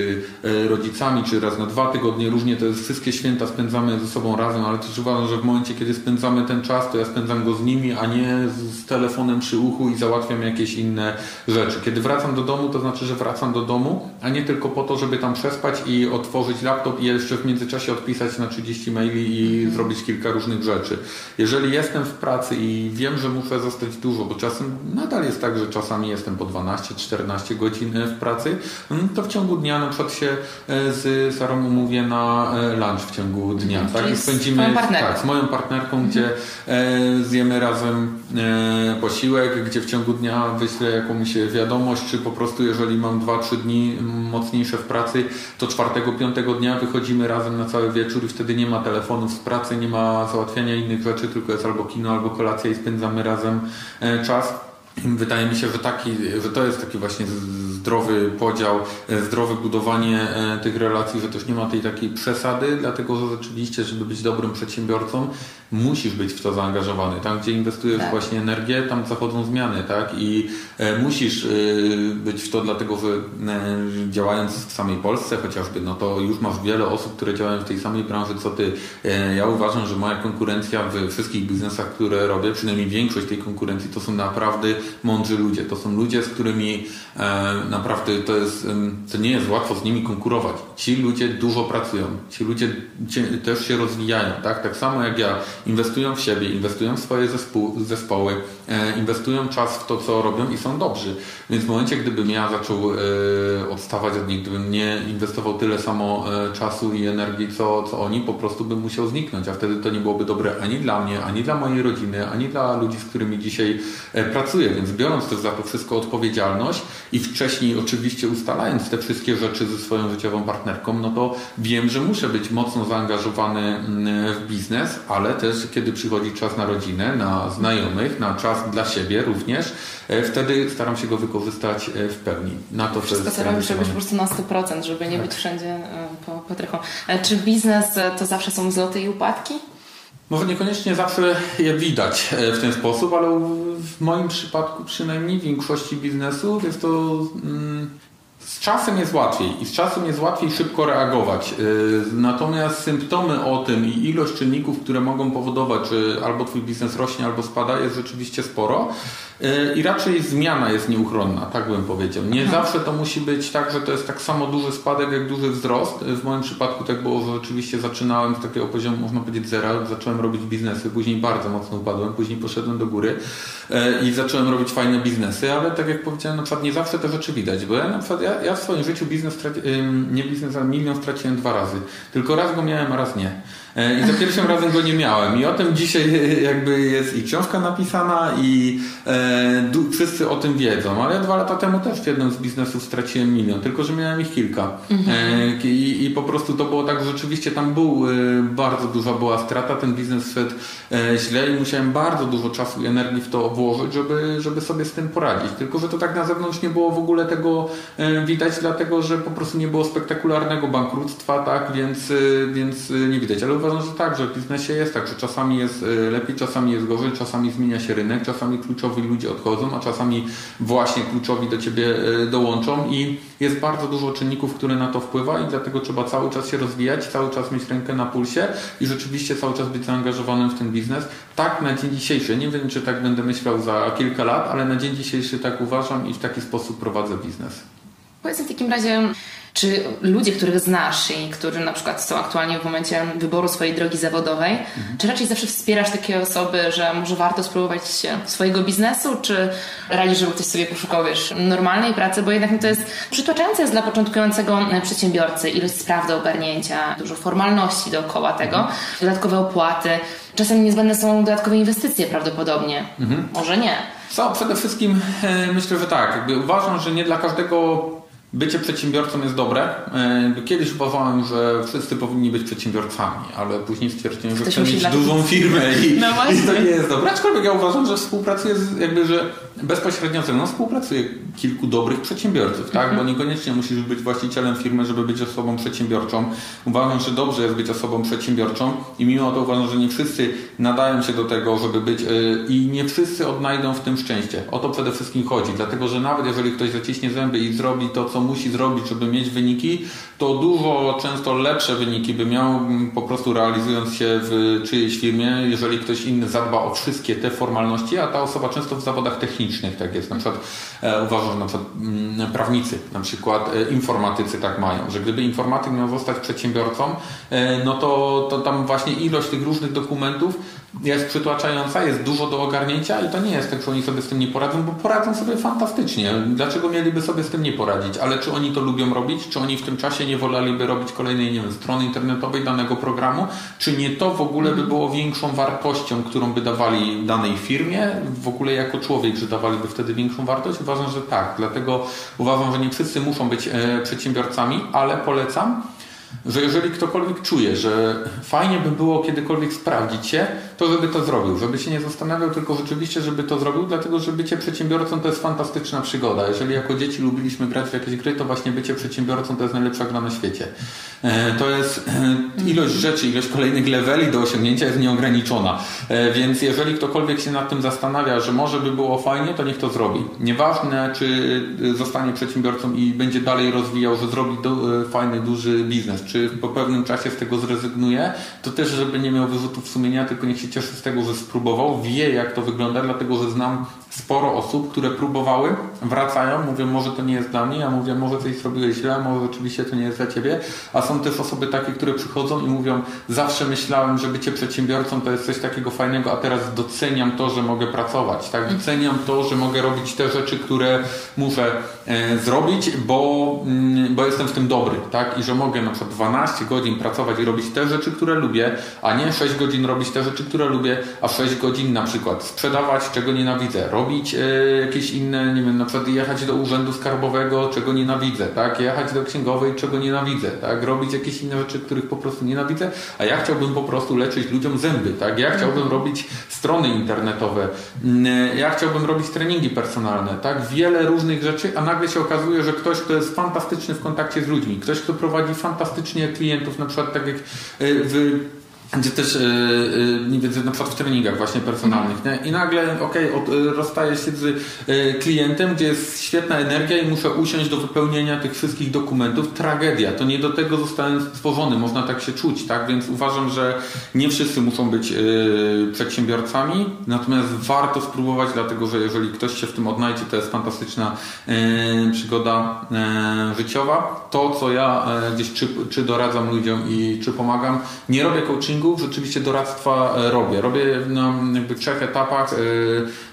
e, rodzicami, czy raz na dwa tygodnie. Różnie to wszystkie święta spędzamy ze sobą razem, ale też uważam, że w momencie, kiedy spędzamy ten czas, to ja spędzam go z nimi, a nie z, telefonem przy uchu i załatwiam jakieś inne rzeczy. Kiedy wracam do domu, to znaczy, że wracam do domu, a nie tylko po to, żeby tam przespać i otworzyć laptop i jeszcze w międzyczasie odpisać na 30 maili i mhm. zrobić kilka różnych rzeczy. Jeżeli jestem w pracy i wiem, że muszę zostać dużo, bo czasem nadal jest tak, że czasami jestem po 12-14 godzin w pracy, mm, to w ciągu dnia na przykład się e, z Sarą umówię na e, lunch w ciągu dnia. Mhm. Tak? I spędzimy tak, z moją partnerką, mhm. gdzie e, zjemy razem posiłek, gdzie w ciągu dnia wyślę jakąś wiadomość, czy po prostu jeżeli mam dwa 2-3 dni mocniejsze w pracy, to czwartego, piątego dnia wychodzimy razem na cały wieczór i wtedy nie ma telefonów z pracy, nie ma załatwiania innych rzeczy, tylko jest albo kino, albo kolacja i spędzamy razem e, czas. Wydaje mi się, że, taki, że to jest taki właśnie zdrowy podział, e, zdrowe budowanie e, tych relacji, że też nie ma tej takiej przesady, dlatego że rzeczywiście, żeby być dobrym przedsiębiorcą, musisz być w to zaangażowany. Tam, gdzie inwestujesz tak. właśnie energię, tam zachodzą zmiany, tak? I e, musisz być w to, dlatego że działając w samej Polsce chociażby, no to już masz wiele osób, które działają w tej samej branży co ty. Ja uważam, że moja konkurencja w wszystkich biznesach, które robię, przynajmniej większość tej konkurencji, to są naprawdę mądrzy ludzie. To są ludzie, z którymi naprawdę to, jest, to nie jest łatwo z nimi konkurować. Ci ludzie dużo pracują, ci ludzie też się rozwijają, tak? Tak samo jak ja, inwestują w siebie, inwestują w swoje zespoły, inwestują czas w to, co robią i są dobrzy. Więc w momencie, gdybym ja zaczął e, odstawać od nich, gdybym nie inwestował tyle samo e, czasu i energii, co, co oni, po prostu bym musiał zniknąć, a wtedy to nie byłoby dobre ani dla mnie, ani dla mojej rodziny, ani dla ludzi, z którymi dzisiaj pracuję. Więc biorąc też za to wszystko odpowiedzialność i wcześniej oczywiście ustalając te wszystkie rzeczy ze swoją życiową partnerką, no to wiem, że muszę być mocno zaangażowany mm, w biznes, ale też kiedy przychodzi czas na rodzinę, na znajomych, na czas dla siebie również, e, wtedy staram się go wykorzystać e, w pełni. Na to Wszystko co robisz, robisz po prostu na 100%, żeby nie tak. być wszędzie e, po, po trychu. Czy biznes to zawsze są zloty i upadki? Może niekoniecznie zawsze je widać w ten sposób, ale w moim przypadku przynajmniej w większości biznesów jest to mm, z czasem jest łatwiej i z czasem jest łatwiej szybko reagować. Y, natomiast symptomy o tym i ilość czynników, które mogą powodować, że albo twój biznes rośnie, albo spada, jest rzeczywiście sporo. Y, I raczej zmiana jest nieuchronna, tak bym powiedział. Nie mhm. zawsze to musi być tak, że to jest tak samo duży spadek, jak duży wzrost. W moim przypadku tak było, że rzeczywiście zaczynałem z takiego poziomu, można powiedzieć, zera. Zacząłem robić biznesy, później bardzo mocno upadłem, później poszedłem do góry y, i zacząłem robić fajne biznesy, ale tak jak powiedziałem, na przykład nie zawsze te rzeczy widać, bo ja na przykład ja, ja w swoim życiu biznes, nie biznes, ale milion straciłem dwa razy. Tylko raz go miałem, a raz nie. E, I za pierwszym razem go nie miałem. I o tym dzisiaj jakby jest i książka napisana i e, wszyscy o tym wiedzą. Ale ja dwa lata temu też w jednym z biznesów straciłem milion, tylko że miałem ich kilka. Mhm. E, i, I po prostu to było tak, że rzeczywiście tam był, e, bardzo duża była strata, ten biznes szedł e, źle i musiałem bardzo dużo czasu i energii w to włożyć, żeby, żeby sobie z tym poradzić. Tylko, że to tak na zewnątrz nie było w ogóle tego e, widać, dlatego, że po prostu nie było spektakularnego bankructwa, tak, więc, więc nie widać. Ale uważam, że tak, że w biznesie jest tak, że czasami jest y, lepiej, czasami jest gorzej, czasami zmienia się rynek, czasami kluczowi ludzie odchodzą, a czasami właśnie kluczowi do ciebie y, dołączą i jest bardzo dużo czynników, które na to wpływa i dlatego trzeba cały czas się rozwijać, cały czas mieć rękę na pulsie i rzeczywiście cały czas być zaangażowanym w ten biznes. Tak na dzień dzisiejszy, nie wiem czy tak będę myślał za kilka lat, ale na dzień dzisiejszy tak uważam i w taki sposób prowadzę biznes. Powiedz w takim razie, czy ludzie, których znasz i którzy na przykład są aktualnie w momencie wyboru swojej drogi zawodowej, mhm. czy raczej zawsze wspierasz takie osoby, że może warto spróbować swojego biznesu, czy radzisz, żeby ktoś sobie poszukał wiesz, normalnej pracy, bo jednak to jest przytłaczające jest dla początkującego przedsiębiorcy ilość spraw do ogarnięcia, dużo formalności dookoła tego, mhm. dodatkowe opłaty, czasem niezbędne są dodatkowe inwestycje prawdopodobnie, mhm. może nie. Co, przede wszystkim e, myślę, że tak. Jakby uważam, że nie dla każdego Bycie przedsiębiorcą jest dobre. E, kiedyś uważałem, że wszyscy powinni być przedsiębiorcami, ale później stwierdziłem, że chcę mieć dużą firmę i, [laughs] no i, to nie jest dobre. Aczkolwiek ja uważam, że współpracuję z, jakby, że bezpośrednio ze mną współpracuje kilku dobrych przedsiębiorców, tak? Mhm. Bo niekoniecznie musisz być właścicielem firmy, żeby być osobą przedsiębiorczą. Uważam, że dobrze jest być osobą przedsiębiorczą i mimo to uważam, że nie wszyscy nadają się do tego, żeby być yy, i nie wszyscy odnajdą w tym szczęście. O to przede wszystkim chodzi, dlatego że nawet jeżeli ktoś zaciśnie zęby i zrobi to, co musi zrobić, żeby mieć wyniki, to dużo często lepsze wyniki by miał po prostu realizując się w czyjejś firmie, jeżeli ktoś inny zadba o wszystkie te formalności, a ta osoba często w zawodach technicznych tak jest. Na przykład e, uważam, że na przykład m, mm, prawnicy, na przykład e, informatycy tak mają, że gdyby informatyk miał zostać przedsiębiorcą, e, no to, to tam właśnie ilość tych różnych dokumentów jest przytłaczająca, jest dużo do ogarnięcia i to nie jest tak, że oni sobie z tym nie poradzą, bo poradzą sobie fantastycznie. Dlaczego mieliby sobie z tym nie poradzić? Ale czy oni to lubią robić? Czy oni w tym czasie nie woleliby robić kolejnej, nie wiem, strony internetowej danego programu? Czy nie to w ogóle by było większą wartością, którą by dawali danej firmie? W ogóle jako człowiek, że dawaliby wtedy większą wartość? Uważam, że tak. Dlatego uważam, że nie wszyscy muszą być e, przedsiębiorcami, ale polecam że jeżeli ktokolwiek czuje, że fajnie by było kiedykolwiek sprawdzić się, to żeby to zrobił, żeby się nie zastanawiał, tylko rzeczywiście, żeby to zrobił, dlatego że bycie przedsiębiorcą to jest fantastyczna przygoda. Jeżeli jako dzieci lubiliśmy grać w jakieś gry, to właśnie bycie przedsiębiorcą to jest najlepsza gra na świecie. E, to jest e, ilość rzeczy, ilość kolejnych leveli do osiągnięcia jest nieograniczona. E, więc jeżeli ktokolwiek się nad tym zastanawia, że może by było fajnie, to niech to zrobi. Nieważne, czy zostanie przedsiębiorcą i będzie dalej rozwijał, że zrobi fajny, duży biznes, czy po pewnym czasie z tego zrezygnuje, to też, żeby nie miał wyrzutów sumienia, tylko niech się cieszy z tego, że spróbował, wie jak to wygląda, dlatego że znam sporo osób, które próbowały, wracają, mówią, może to nie jest dla mnie, ja mówię, może coś zrobiłeś źle, może oczywiście to nie jest dla ciebie, a są też osoby takie, które przychodzą i mówią, zawsze myślałem, że bycie przedsiębiorcą to jest coś takiego fajnego, a teraz doceniam to, że mogę pracować, tak? Doceniam to, że mogę robić te rzeczy, które muszę e, zrobić, bo, mm, bo jestem w tym dobry, tak? I że mogę na przykład 12 godzin pracować i robić te rzeczy, które lubię, a nie 6 godzin robić te rzeczy, które lubię, a 6 godzin na przykład sprzedawać, czego nienawidzę, robić e, jakieś inne, nie wiem, na przykład jechać do urzędu skarbowego, czego nienawidzę, tak? Jechać do księgowej, czego nienawidzę, tak? Robić jakieś inne rzeczy, których po prostu nienawidzę, a ja chciałbym po prostu leczyć ludziom zęby, tak? Ja chciałbym robić strony internetowe, mm, ja chciałbym robić treningi personalne, tak? Wiele różnych rzeczy, a nagle się okazuje, że ktoś, kto jest fantastyczny w kontakcie z ludźmi, ktoś, kto prowadzi fantastycznie klientów, na przykład tak jak e, w gdzie też yy, nie wiem, na przykład w treningach właśnie personalnych nie? i nagle okej, okay, yy, rozstaję się z klientem, gdzie jest świetna energia i muszę usiąść do wypełnienia tych wszystkich dokumentów. Tragedia, to nie do tego zostałem stworzony, można tak się czuć, tak? Więc uważam, że nie wszyscy muszą być przedsiębiorcami, natomiast warto spróbować, dlatego że jeżeli ktoś się w tym odnajdzie, to jest fantastyczna przygoda życiowa. To, co ja gdzieś czy, czy doradzam ludziom i czy pomagam, nie robię coachingu, rzeczywiście doradztwa e, robię. Robię na jakby trzech etapach. E,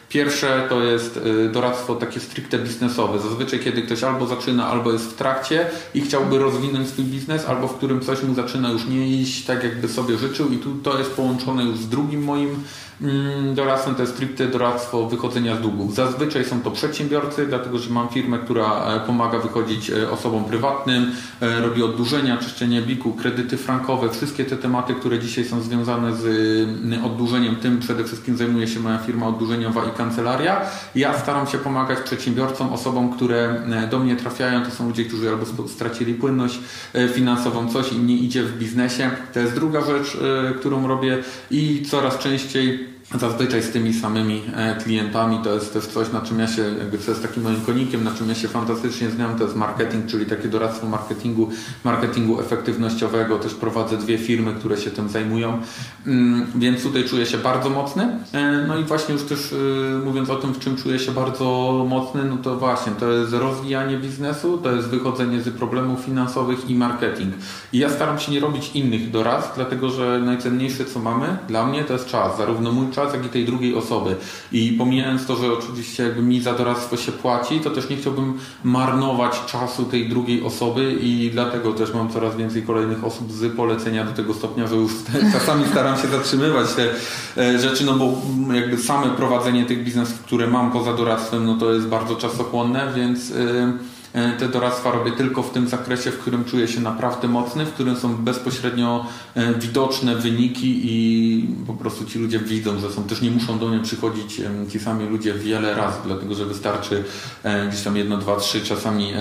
pierwsze to jest e, doradztwo takie stricte biznesowe. Zazwyczaj kiedy ktoś albo zaczyna, albo jest w trakcie i chciałby rozwinąć swój biznes, albo w którym coś mu zaczyna już nie iść tak, jakby sobie życzył i tu to jest połączone już z drugim moim doradztwem to jest stricte doradztwo wychodzenia z długów. Zazwyczaj są to przedsiębiorcy, dlatego że mam firmę, która e, pomaga wychodzić e, osobom prywatnym, e, robi oddłużenia, czyszczenie biku, kredyty frankowe, wszystkie te tematy, które dzisiaj są związane z mm, oddłużeniem, tym przede wszystkim zajmuje się moja firma oddłużeniowa i kancelaria. Ja staram się pomagać przedsiębiorcom, osobom, które do mnie trafiają, to są ludzie, którzy albo stracili płynność finansową, coś im nie idzie w biznesie. To jest druga rzecz, którą robię i coraz częściej Zazwyczaj z tymi samymi e, klientami to jest też coś, na czym ja się, jakby co jest takim moim konikiem, na czym ja się fantastycznie znam, to jest marketing, czyli takie doradztwo marketingu, marketingu efektywnościowego. Też prowadzę dwie firmy, które się tym zajmują, mm, więc tutaj czuję się bardzo mocny. E, no i właśnie już też e, mówiąc o tym, w czym czuję się bardzo mocny, no to właśnie to jest rozwijanie biznesu, to jest wychodzenie z problemów finansowych i marketing. I ja staram się nie robić innych doradztw, dlatego że najcenniejsze co mamy dla mnie to jest czas, zarówno mój czas, czas, jak i tej drugiej osoby. I pomijając to, że oczywiście jakby mi za doradztwo się płaci, to też nie chciałbym marnować czasu tej drugiej osoby i dlatego też mam coraz więcej kolejnych osób z polecenia do tego stopnia, że już czasami staram się zatrzymywać te e, rzeczy, no bo jakby same prowadzenie tych biznesów, które mam poza doradztwem, no to jest bardzo czasochłonne, więc... Yy, te doradztwa robię tylko w tym zakresie, w którym czuję się naprawdę mocny, w którym są bezpośrednio e, widoczne wyniki i po prostu ci ludzie widzą, że są też nie muszą do mnie przychodzić ci sami ludzie wiele razy, dlatego że wystarczy e, gdzieś tam jedno, dwa, trzy czasami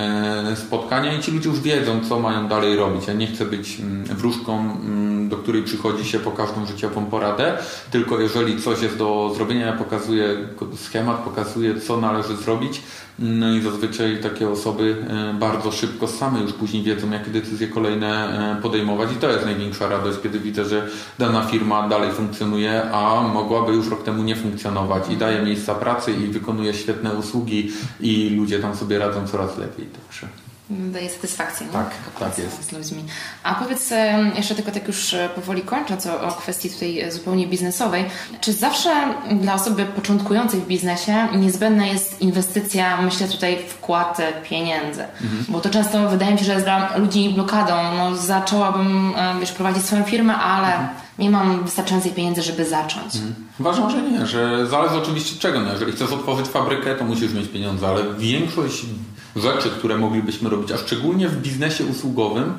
spotkania i ci ludzie już wiedzą, co mają dalej robić. Ja nie chcę być wróżką, do której przychodzi się po każdą życiową poradę, tylko jeżeli coś jest do zrobienia, ja pokazuję schemat, pokazuję, co należy zrobić no i zazwyczaj takie osoby e, bardzo szybko same już później wiedzą, jakie decyzje kolejne e, podejmować i to jest największa radość, kiedy widzę, że dana firma dalej funkcjonuje, a mogłaby już rok temu nie funkcjonować i daje miejsca pracy i wykonuje świetne usługi i ludzie tam sobie radzą coraz lepiej. Także. Daje satysfakcję. Nie? Tak, tak jest. Z ludźmi. A powiedz jeszcze tylko tak już e, powoli kończąc o, o kwestii tutaj e, zupełnie biznesowej. Czy zawsze dla osoby początkującej w biznesie niezbędna jest inwestycja, myślę tutaj wkład e, pieniędzy? Mhm. Bo to często wydaje mi się, że jest dla ludzi blokadą. No, zaczęłabym wiesz, prowadzić swoją firmę, ale Mhm. nie mam wystarczającej pieniędzy, żeby zacząć. Uważam, że nie, że zależy oczywiście od czego. No, jeżeli chcesz otworzyć fabrykę, to musisz mieć pieniądze, ale większość rzeczy, które moglibyśmy robić, a szczególnie w biznesie usługowym,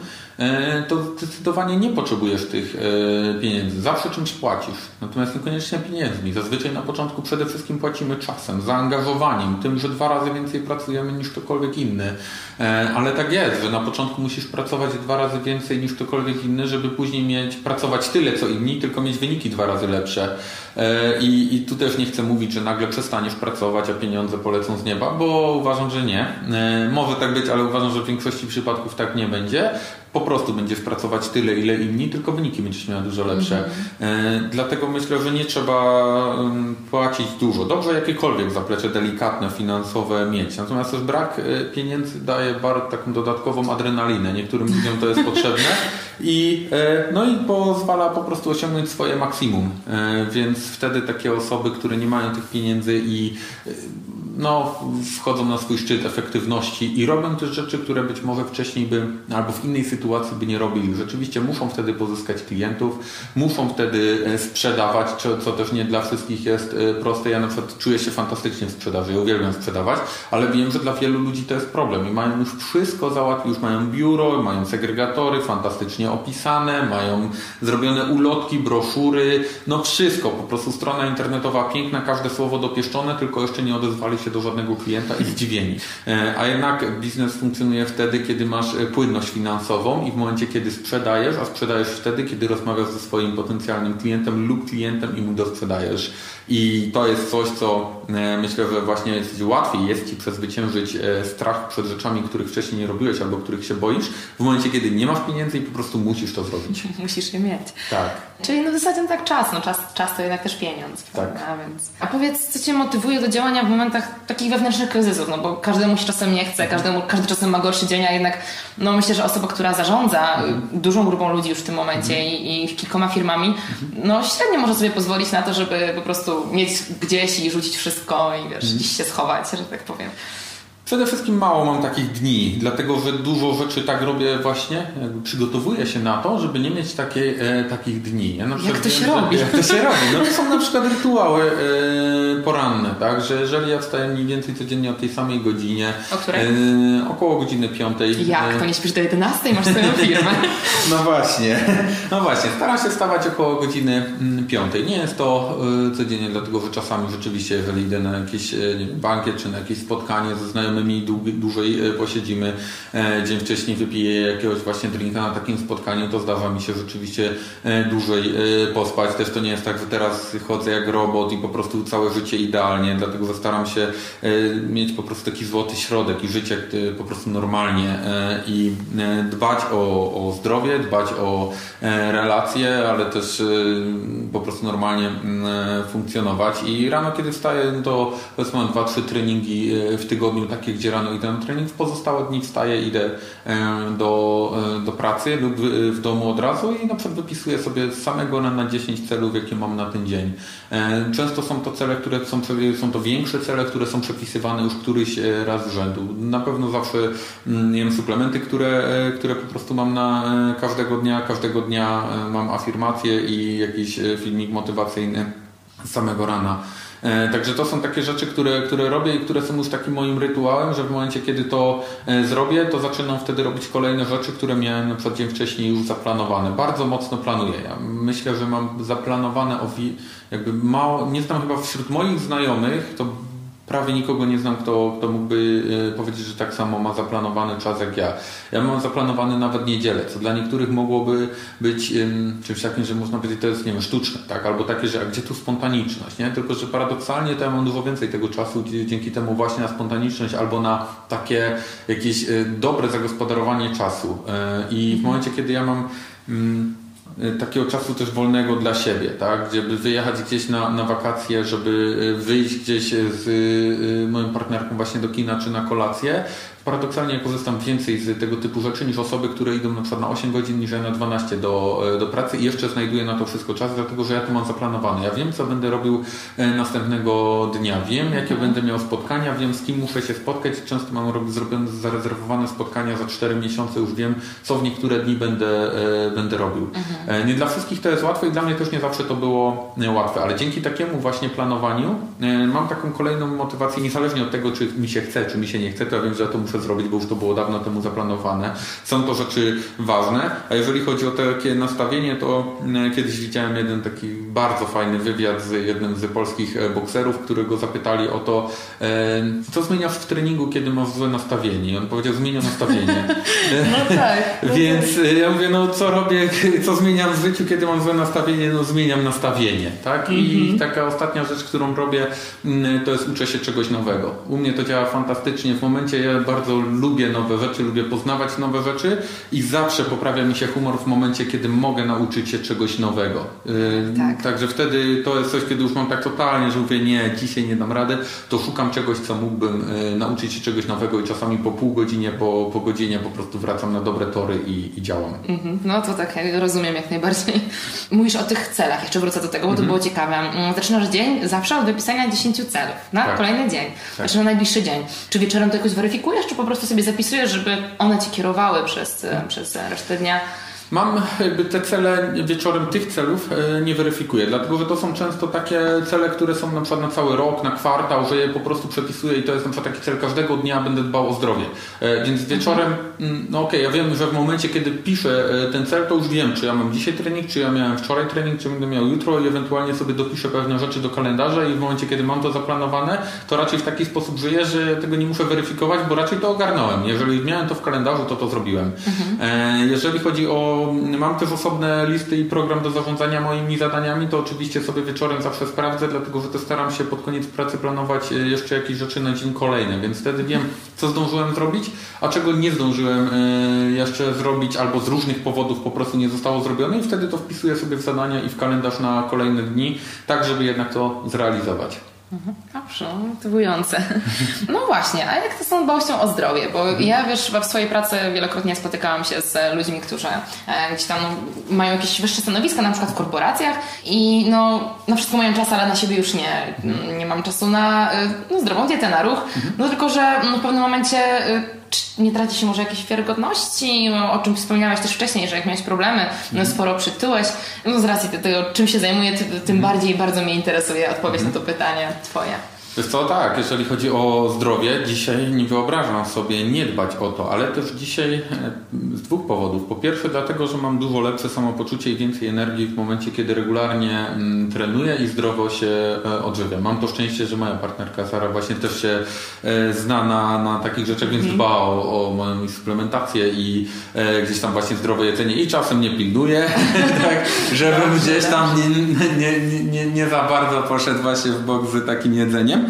to zdecydowanie nie potrzebujesz tych e, pieniędzy. Zawsze czymś płacisz, natomiast niekoniecznie pieniędzmi. Zazwyczaj na początku przede wszystkim płacimy czasem, zaangażowaniem, tym, że dwa razy więcej pracujemy niż ktokolwiek inny. E, Ale tak jest, że na początku musisz pracować dwa razy więcej niż ktokolwiek inny, żeby później mieć pracować tyle co inni, tylko mieć wyniki dwa razy lepsze. E, I, I tu też nie chcę mówić, że nagle przestaniesz pracować, a pieniądze polecą z nieba, bo uważam, że nie. E, Może tak być, ale uważam, że w większości przypadków tak nie będzie. Po prostu będziesz pracować tyle, ile inni, tylko wyniki będziesz miała dużo lepsze. E, Dlatego myślę, że nie trzeba płacić dużo. Dobrze jakiekolwiek zaplecze delikatne, finansowe mieć. Natomiast też brak e, pieniędzy daje bardzo taką dodatkową adrenalinę. Niektórym ludziom to jest potrzebne i, e, no i pozwala po prostu osiągnąć swoje maksimum. Więc wtedy takie osoby, które nie mają tych pieniędzy i no, wchodzą na swój szczyt efektywności i robią też rzeczy, które być może wcześniej by, albo w innej sytuacji by nie robili. Rzeczywiście muszą wtedy pozyskać klientów, muszą wtedy e, sprzedawać, co, też nie dla wszystkich jest e, proste. Ja na przykład czuję się fantastycznie w sprzedaży, ja uwielbiam sprzedawać, ale wiem, że dla wielu ludzi to jest problem i mają już wszystko załatwić, już mają biuro, mają segregatory fantastycznie opisane, mają zrobione ulotki, broszury, no wszystko, po prostu strona internetowa piękna, każde słowo dopieszczone, tylko jeszcze nie odezwali się do żadnego klienta i zdziwieni. E, A jednak biznes funkcjonuje wtedy, kiedy masz e, płynność finansową i w momencie, kiedy sprzedajesz, a sprzedajesz wtedy, kiedy rozmawiasz ze swoim potencjalnym klientem lub klientem i mu dosprzedajesz. I to jest coś, co e, myślę, że właśnie jest łatwiej jest Ci przezwyciężyć strach przed rzeczami, których wcześniej nie robiłeś albo których się boisz, w momencie, kiedy nie masz pieniędzy i po prostu musisz to zrobić. [laughs] Musisz je mieć. Tak. Czyli no w zasadzie no tak czas, no czas, czas to jednak też pieniądz. Tak. prawda? Więc... A powiedz, co Cię motywuje do działania w momentach takich wewnętrznych kryzysów, no bo każdemu się czasem nie chce, każdemu, każdy czasem ma gorszy dzień, a jednak no myślę, że osoba, która zarządza y, dużą grupą ludzi już w tym momencie i, i kilkoma firmami, no średnio może sobie pozwolić na to, żeby po prostu mieć gdzieś i rzucić wszystko i wiesz, gdzieś się schować, że tak powiem. Przede wszystkim mało mam takich dni, dlatego że dużo rzeczy tak robię właśnie, przygotowuję się na to, żeby nie mieć takiej, e, takich dni. Ja Jak to się wiem, robi? [laughs] Jak to się robi? No to są na przykład rytuały e, poranne, tak, że jeżeli ja wstaję mniej więcej codziennie o tej samej godzinie, O której? e, około godziny piątej. Jak? e, To nie śpisz do 11 masz swoją firmę? [laughs] no właśnie, no właśnie, staram się wstawać około godziny mm, piątej. Nie jest to y, codziennie, dlatego że czasami rzeczywiście, jeżeli idę na jakiś y, nie wiem, bankiet czy na jakieś spotkanie ze znajomymi, długi, dłużej y, posiedzimy, e, dzień wcześniej wypiję jakiegoś właśnie drinka na takim spotkaniu, to zdarza mi się rzeczywiście e, dłużej pospać. Też to nie jest tak, że teraz chodzę jak robot i po prostu całe życie idealnie, dlatego staram się mieć po prostu taki złoty środek i y, po prostu normalnie e, i e, dbać o, o zdrowie, dbać o e, relacje, ale też e, po prostu normalnie mm, e, funkcjonować. I rano, kiedy wstaję, no to powiedzmy mam dwa, trzy treningi e, w tygodniu, takie, gdzie rano idę na trening, w pozostałe dni wstaję, idę do, e, do pracy lub w, domu od razu i na przykład wypisuję sobie samego rana 10 celów, jakie mam na ten dzień. E, Często są to cele, które są, są to większe cele, które są przepisywane już któryś e, raz z rzędu. Na pewno zawsze mm, jem suplementy, które, które po prostu mam na każdego dnia. Każdego dnia mam afirmacje i jakiś filmik motywacyjny samego rana. E, Także to są takie rzeczy, które, które robię i które są już takim moim rytuałem, że w momencie, kiedy to e, zrobię, to zaczynam wtedy robić kolejne rzeczy, które miałem na przykład dzień wcześniej już zaplanowane. Bardzo mocno planuję. Ja myślę, że mam zaplanowane jakby mało, nie znam chyba wśród moich znajomych, to prawie nikogo nie znam, kto, kto mógłby e, powiedzieć, że tak samo ma zaplanowany czas jak ja. Ja mam zaplanowany nawet niedzielę, co dla niektórych mogłoby być czymś takim, że można powiedzieć, to jest nie wiem, sztuczne, tak? albo takie, że gdzie tu spontaniczność, nie? tylko że paradoksalnie to ja mam dużo więcej tego czasu dzięki temu właśnie na spontaniczność albo na takie jakieś e, dobre zagospodarowanie czasu E, i w momencie, kiedy ja mam mm, takiego czasu też wolnego dla siebie, tak? Żeby wyjechać gdzieś na, na wakacje, żeby y, wyjść gdzieś z y, moją partnerką właśnie do kina czy na kolację, paradoksalnie korzystam więcej z tego typu rzeczy niż osoby, które idą na przykład na 8 godzin niż ja na 12 do, do pracy i jeszcze znajduję na to wszystko czas, dlatego że ja to mam zaplanowane. Ja wiem, co będę robił e, następnego dnia, wiem, jakie mhm. będę miał spotkania, wiem, z kim muszę się spotkać. Często mam zrobione, zarezerwowane spotkania za 4 miesiące, już wiem, co w niektóre dni będę, e, będę robił. Mhm. E, nie dla wszystkich to jest łatwe i dla mnie też nie zawsze to było łatwe, ale dzięki takiemu właśnie planowaniu mam taką kolejną motywację, niezależnie od tego, czy mi się chce, czy mi się nie chce, to ja wiem, że to muszę zrobić, bo już to było dawno temu zaplanowane. Są to rzeczy ważne, a jeżeli chodzi o takie nastawienie, to mm, kiedyś widziałem jeden taki bardzo fajny wywiad z jednym z polskich e, bokserów, którego zapytali o to, e, co zmieniasz w treningu, kiedy masz złe nastawienie. I on powiedział, zmienia nastawienie. [laughs] No tak. [laughs] Więc tak. ja mówię, no co robię, [laughs] co zmieniam w życiu, kiedy mam złe nastawienie? No zmieniam nastawienie, tak? I mhm. taka ostatnia rzecz, którą robię, mm, to jest uczę się czegoś nowego. U mnie to działa fantastycznie. W momencie ja bardzo bardzo lubię nowe rzeczy, lubię poznawać nowe rzeczy i zawsze poprawia mi się humor w momencie, kiedy mogę nauczyć się czegoś nowego. Tak. Także wtedy to jest coś, kiedy już mam tak totalnie, że mówię, nie, dzisiaj nie dam rady, to szukam czegoś, co mógłbym y, nauczyć się czegoś nowego i czasami po pół godzinie, po, po godzinie po prostu wracam na dobre tory i, i działam. Mhm. No to tak, ja rozumiem jak najbardziej. [laughs] Mówisz o tych celach, jeszcze wrócę do tego, bo to mhm. było ciekawe. Mm, zaczynasz dzień zawsze od wypisania 10 celów na tak. kolejny dzień, tak. znaczy na najbliższy dzień. Czy wieczorem to jakoś weryfikujesz, czy po prostu sobie zapisujesz, żeby one ci kierowały przez, przez resztę dnia? Mam jakby te cele wieczorem tych celów e, nie weryfikuję, dlatego że to są często takie cele, które są na przykład na cały rok, na kwartał, że je po prostu przepisuję i to jest na przykład taki cel każdego dnia będę dbał o zdrowie. E, więc wieczorem, mhm. no okej, okay, ja wiem, że w momencie, kiedy piszę e, ten cel, to już wiem, czy ja mam dzisiaj trening, czy ja miałem wczoraj trening, czy będę miał jutro i ewentualnie sobie dopiszę pewne rzeczy do kalendarza i w momencie, kiedy mam to zaplanowane, to raczej w taki sposób żyję, że tego nie muszę weryfikować, bo raczej to ogarnąłem. Jeżeli miałem to w kalendarzu, to to zrobiłem. Mhm. Jeżeli chodzi o mam też osobne listy i program do zarządzania moimi zadaniami, to oczywiście sobie wieczorem zawsze sprawdzę, dlatego że to staram się pod koniec pracy planować e, jeszcze jakieś rzeczy na dzień kolejny, więc wtedy wiem, co zdążyłem zrobić, a czego nie zdążyłem e, jeszcze zrobić, albo z różnych powodów po prostu nie zostało zrobione i wtedy to wpisuję sobie w zadania i w kalendarz na kolejne dni, tak żeby jednak to zrealizować. Mhm. Dobrze, motywujące. [laughs] No właśnie, a jak to z tą dbałością o zdrowie? Bo mhm. ja wiesz, w swojej pracy wielokrotnie spotykałam się z ludźmi, którzy e, gdzieś tam mają jakieś wyższe stanowiska, na przykład w korporacjach i no, na wszystko mają czas, ale na siebie już nie. Mhm. Nie mam czasu na e, no, zdrową dietę, na ruch. No tylko, że no, w pewnym momencie e, nie traci się może jakiejś wiarygodności, o czym wspomniałeś też wcześniej, że jak miałeś problemy, no mhm. sporo przytyłeś. No z racji tego, czym się zajmuję, tym mhm. bardziej bardzo mnie interesuje odpowiedź na to pytanie twoje. Wiesz co, tak, jeżeli chodzi o zdrowie, dzisiaj nie wyobrażam sobie nie dbać o to, ale też dzisiaj e, z dwóch powodów. Po pierwsze dlatego, że mam dużo lepsze samopoczucie i więcej energii w momencie, kiedy regularnie mm, trenuję i zdrowo się e, odżywiam. Mam to szczęście, że moja partnerka Sara właśnie też się e, zna na, na takich rzeczach, więc mhm. dba o, o moją suplementację i gdzieś tam właśnie zdrowe jedzenie i czasem nie pilnuje, [laughs] tak, żebym gdzieś tam nie, nie, nie, nie za bardzo poszedł właśnie w bok z takim jedzeniem.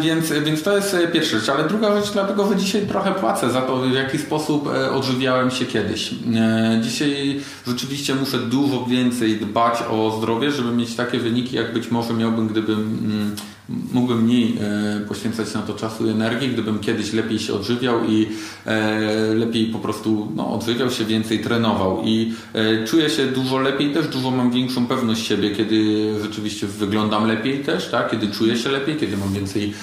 więc, więc to jest e, pierwsza rzecz. Ale druga rzecz, dlatego że dzisiaj trochę płacę za to, w jaki sposób e, odżywiałem się kiedyś. Dzisiaj rzeczywiście muszę dużo więcej dbać o zdrowie, żeby mieć takie wyniki, jak być może miałbym, gdybym mm, mógłbym mniej e, poświęcać na to czasu i energii, gdybym kiedyś lepiej się odżywiał i e, lepiej po prostu no, odżywiał się, więcej trenował i e, czuję się dużo lepiej też, dużo mam większą pewność siebie, kiedy rzeczywiście wyglądam lepiej też, tak? kiedy czuję się lepiej, kiedy mam więcej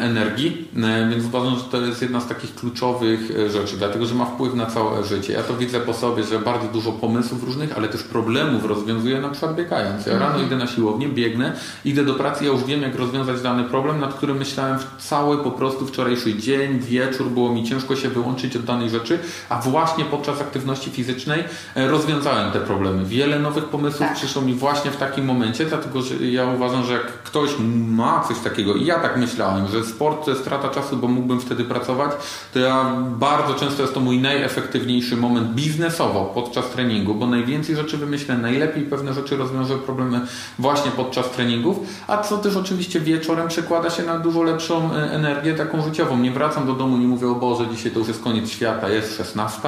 energii, więc uważam, że to jest jedna z takich kluczowych rzeczy, dlatego, że ma wpływ na całe życie. Ja to widzę po sobie, że bardzo dużo pomysłów różnych, ale też problemów rozwiązuję na przykład biegając. Ja rano mhm. idę na siłownię, biegnę, idę do pracy, ja już wiem, jak rozwiązać dany problem, nad którym myślałem cały po prostu wczorajszy dzień, wieczór, było mi ciężko się wyłączyć od danej rzeczy, a właśnie podczas aktywności fizycznej e, rozwiązałem te problemy. Wiele nowych pomysłów tak. przyszło mi właśnie w takim momencie, dlatego że ja uważam, że jak ktoś ma coś takiego i ja tak myślałem, że sport to jest strata czasu, bo mógłbym wtedy pracować, to ja bardzo często jest to mój najefektywniejszy moment biznesowo podczas treningu, bo najwięcej rzeczy wymyślę, najlepiej pewne rzeczy rozwiążę problemy właśnie podczas treningów, a co też oczywiście wieczorem przekłada się na dużo lepszą e, energię taką życiową. Nie wracam do domu, nie mówię o Boże, dzisiaj to już jest koniec świata, jest 16.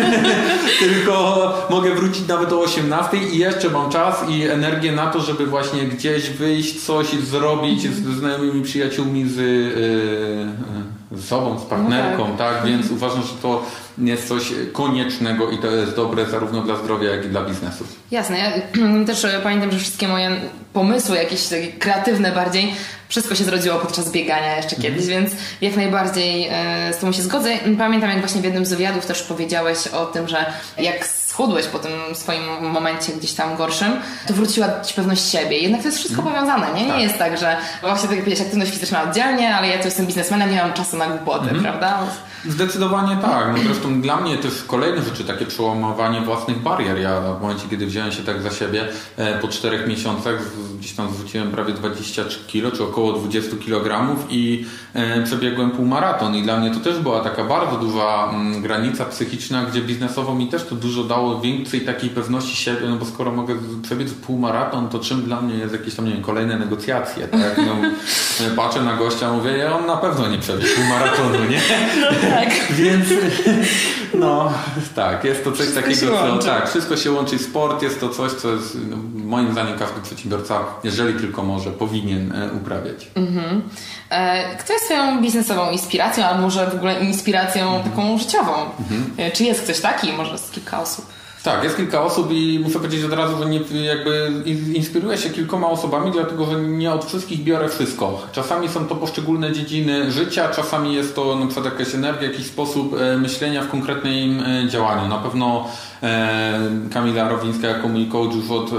[laughs] Tylko mogę wrócić nawet o 18 i jeszcze mam czas i energię na to, żeby właśnie gdzieś wyjść, coś zrobić z znajomymi przyjaciółmi, z, yy, z sobą, z partnerką, no tak. tak? Więc uważam, że to jest coś koniecznego i to jest dobre zarówno dla zdrowia, jak i dla biznesu. Jasne. Ja [clears throat] też pamiętam, że wszystkie moje pomysły, jakieś takie kreatywne bardziej, wszystko się zrodziło podczas biegania jeszcze mhm. kiedyś, więc jak najbardziej e, z tym się zgodzę. Pamiętam, jak właśnie w jednym z wywiadów też powiedziałeś o tym, że jak schudłeś po tym swoim momencie gdzieś tam gorszym, to wróciła ci pewność siebie. Jednak to jest wszystko mhm. powiązane, nie? Nie tak. jest tak, że właśnie tak jak powiedziałeś, aktywność fizyczna oddzielnie, ale ja tu jestem biznesmenem, nie mam czasu na głupoty, mhm. prawda? Zdecydowanie tak. No zresztą dla mnie też kolejne rzeczy, takie przełamywanie własnych barier. Ja w momencie, kiedy wziąłem się tak za siebie, e, po czterech miesiącach gdzieś tam zwróciłem prawie 23 kilo, czy około 20 kg i e, przebiegłem półmaraton. I dla mnie to też była taka bardzo duża mm, granica psychiczna, gdzie biznesowo mi też to dużo dało więcej takiej pewności siebie, no bo skoro mogę przebiec półmaraton, to czym dla mnie jest jakieś tam, nie wiem, kolejne negocjacje, tak? No, [laughs] patrzę na gościa, mówię, ja on na pewno nie przebiegł półmaratonu, nie? [laughs] No tak. [laughs] Więc no tak, jest to coś wszystko takiego, co tak, wszystko się łączy. Sport jest to coś, co jest no, moim zdaniem każdy przedsiębiorca, jeżeli tylko może, powinien e, uprawiać. Mhm. E, kto jest Twoją biznesową inspiracją, albo może w ogóle inspiracją mhm. taką życiową? Mhm. E, czy jest ktoś taki? Może z kilka osób? Tak, jest kilka osób i muszę powiedzieć od razu, że nie, jakby inspiruję się kilkoma osobami, dlatego że nie od wszystkich biorę wszystko. Czasami są to poszczególne dziedziny życia, czasami jest to na przykład jakaś energia, jakiś sposób e, myślenia w konkretnym e, działaniu. Na pewno Kamila Rowińska jako mój coach już od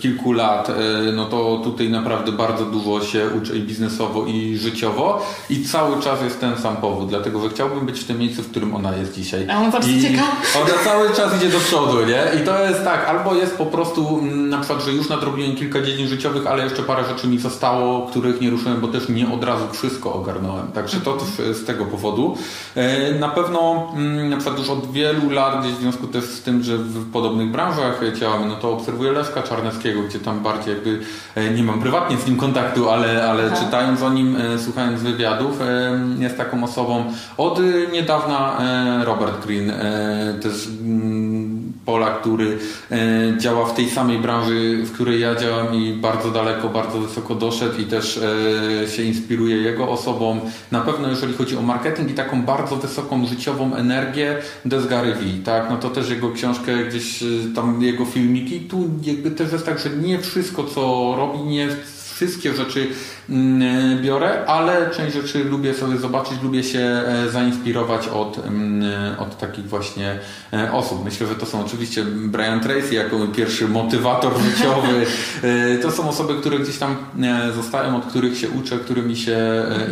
kilku lat, no to tutaj naprawdę bardzo dużo się uczę i biznesowo i życiowo i cały czas jest ten sam powód, dlatego że chciałbym być w tym miejscu, w którym ona jest dzisiaj. A ona I ciekawe. Ona cały czas idzie do przodu, nie? I to jest tak, albo jest po prostu mm, na przykład, że już nadrobiłem kilka dziedzin życiowych, ale jeszcze parę rzeczy mi zostało, których nie ruszyłem, bo też nie od razu wszystko ogarnąłem. Także to też z tego powodu. E, na pewno mm, na przykład już od wielu lat, gdzieś w związku też z tym, że w podobnych branżach działamy, no to obserwuję Leszka Czarneckiego, gdzie tam bardziej jakby e, nie mam prywatnie z nim kontaktu, ale, ale czytając o nim, e, słuchając wywiadów, jest taką osobą. Od niedawna Robert Green, też mm, Pola, który e, działa w tej samej branży, w której ja działam i bardzo daleko, bardzo wysoko doszedł i też e, się inspiruje jego osobą. Na pewno jeżeli chodzi o marketing i taką bardzo wysoką życiową energię, Desgary tak? No to też jego książkę, gdzieś e, tam jego filmiki, tu jakby też jest tak, że nie wszystko co robi, nie wszystkie rzeczy mm, biorę, ale część rzeczy lubię sobie zobaczyć, lubię się e, zainspirować od, mm, od takich właśnie e, osób. Myślę, że to są oczywiście Brian Tracy jako pierwszy motywator [laughs] życiowy. E, to są osoby, które gdzieś tam zostają, od których się uczę, którymi się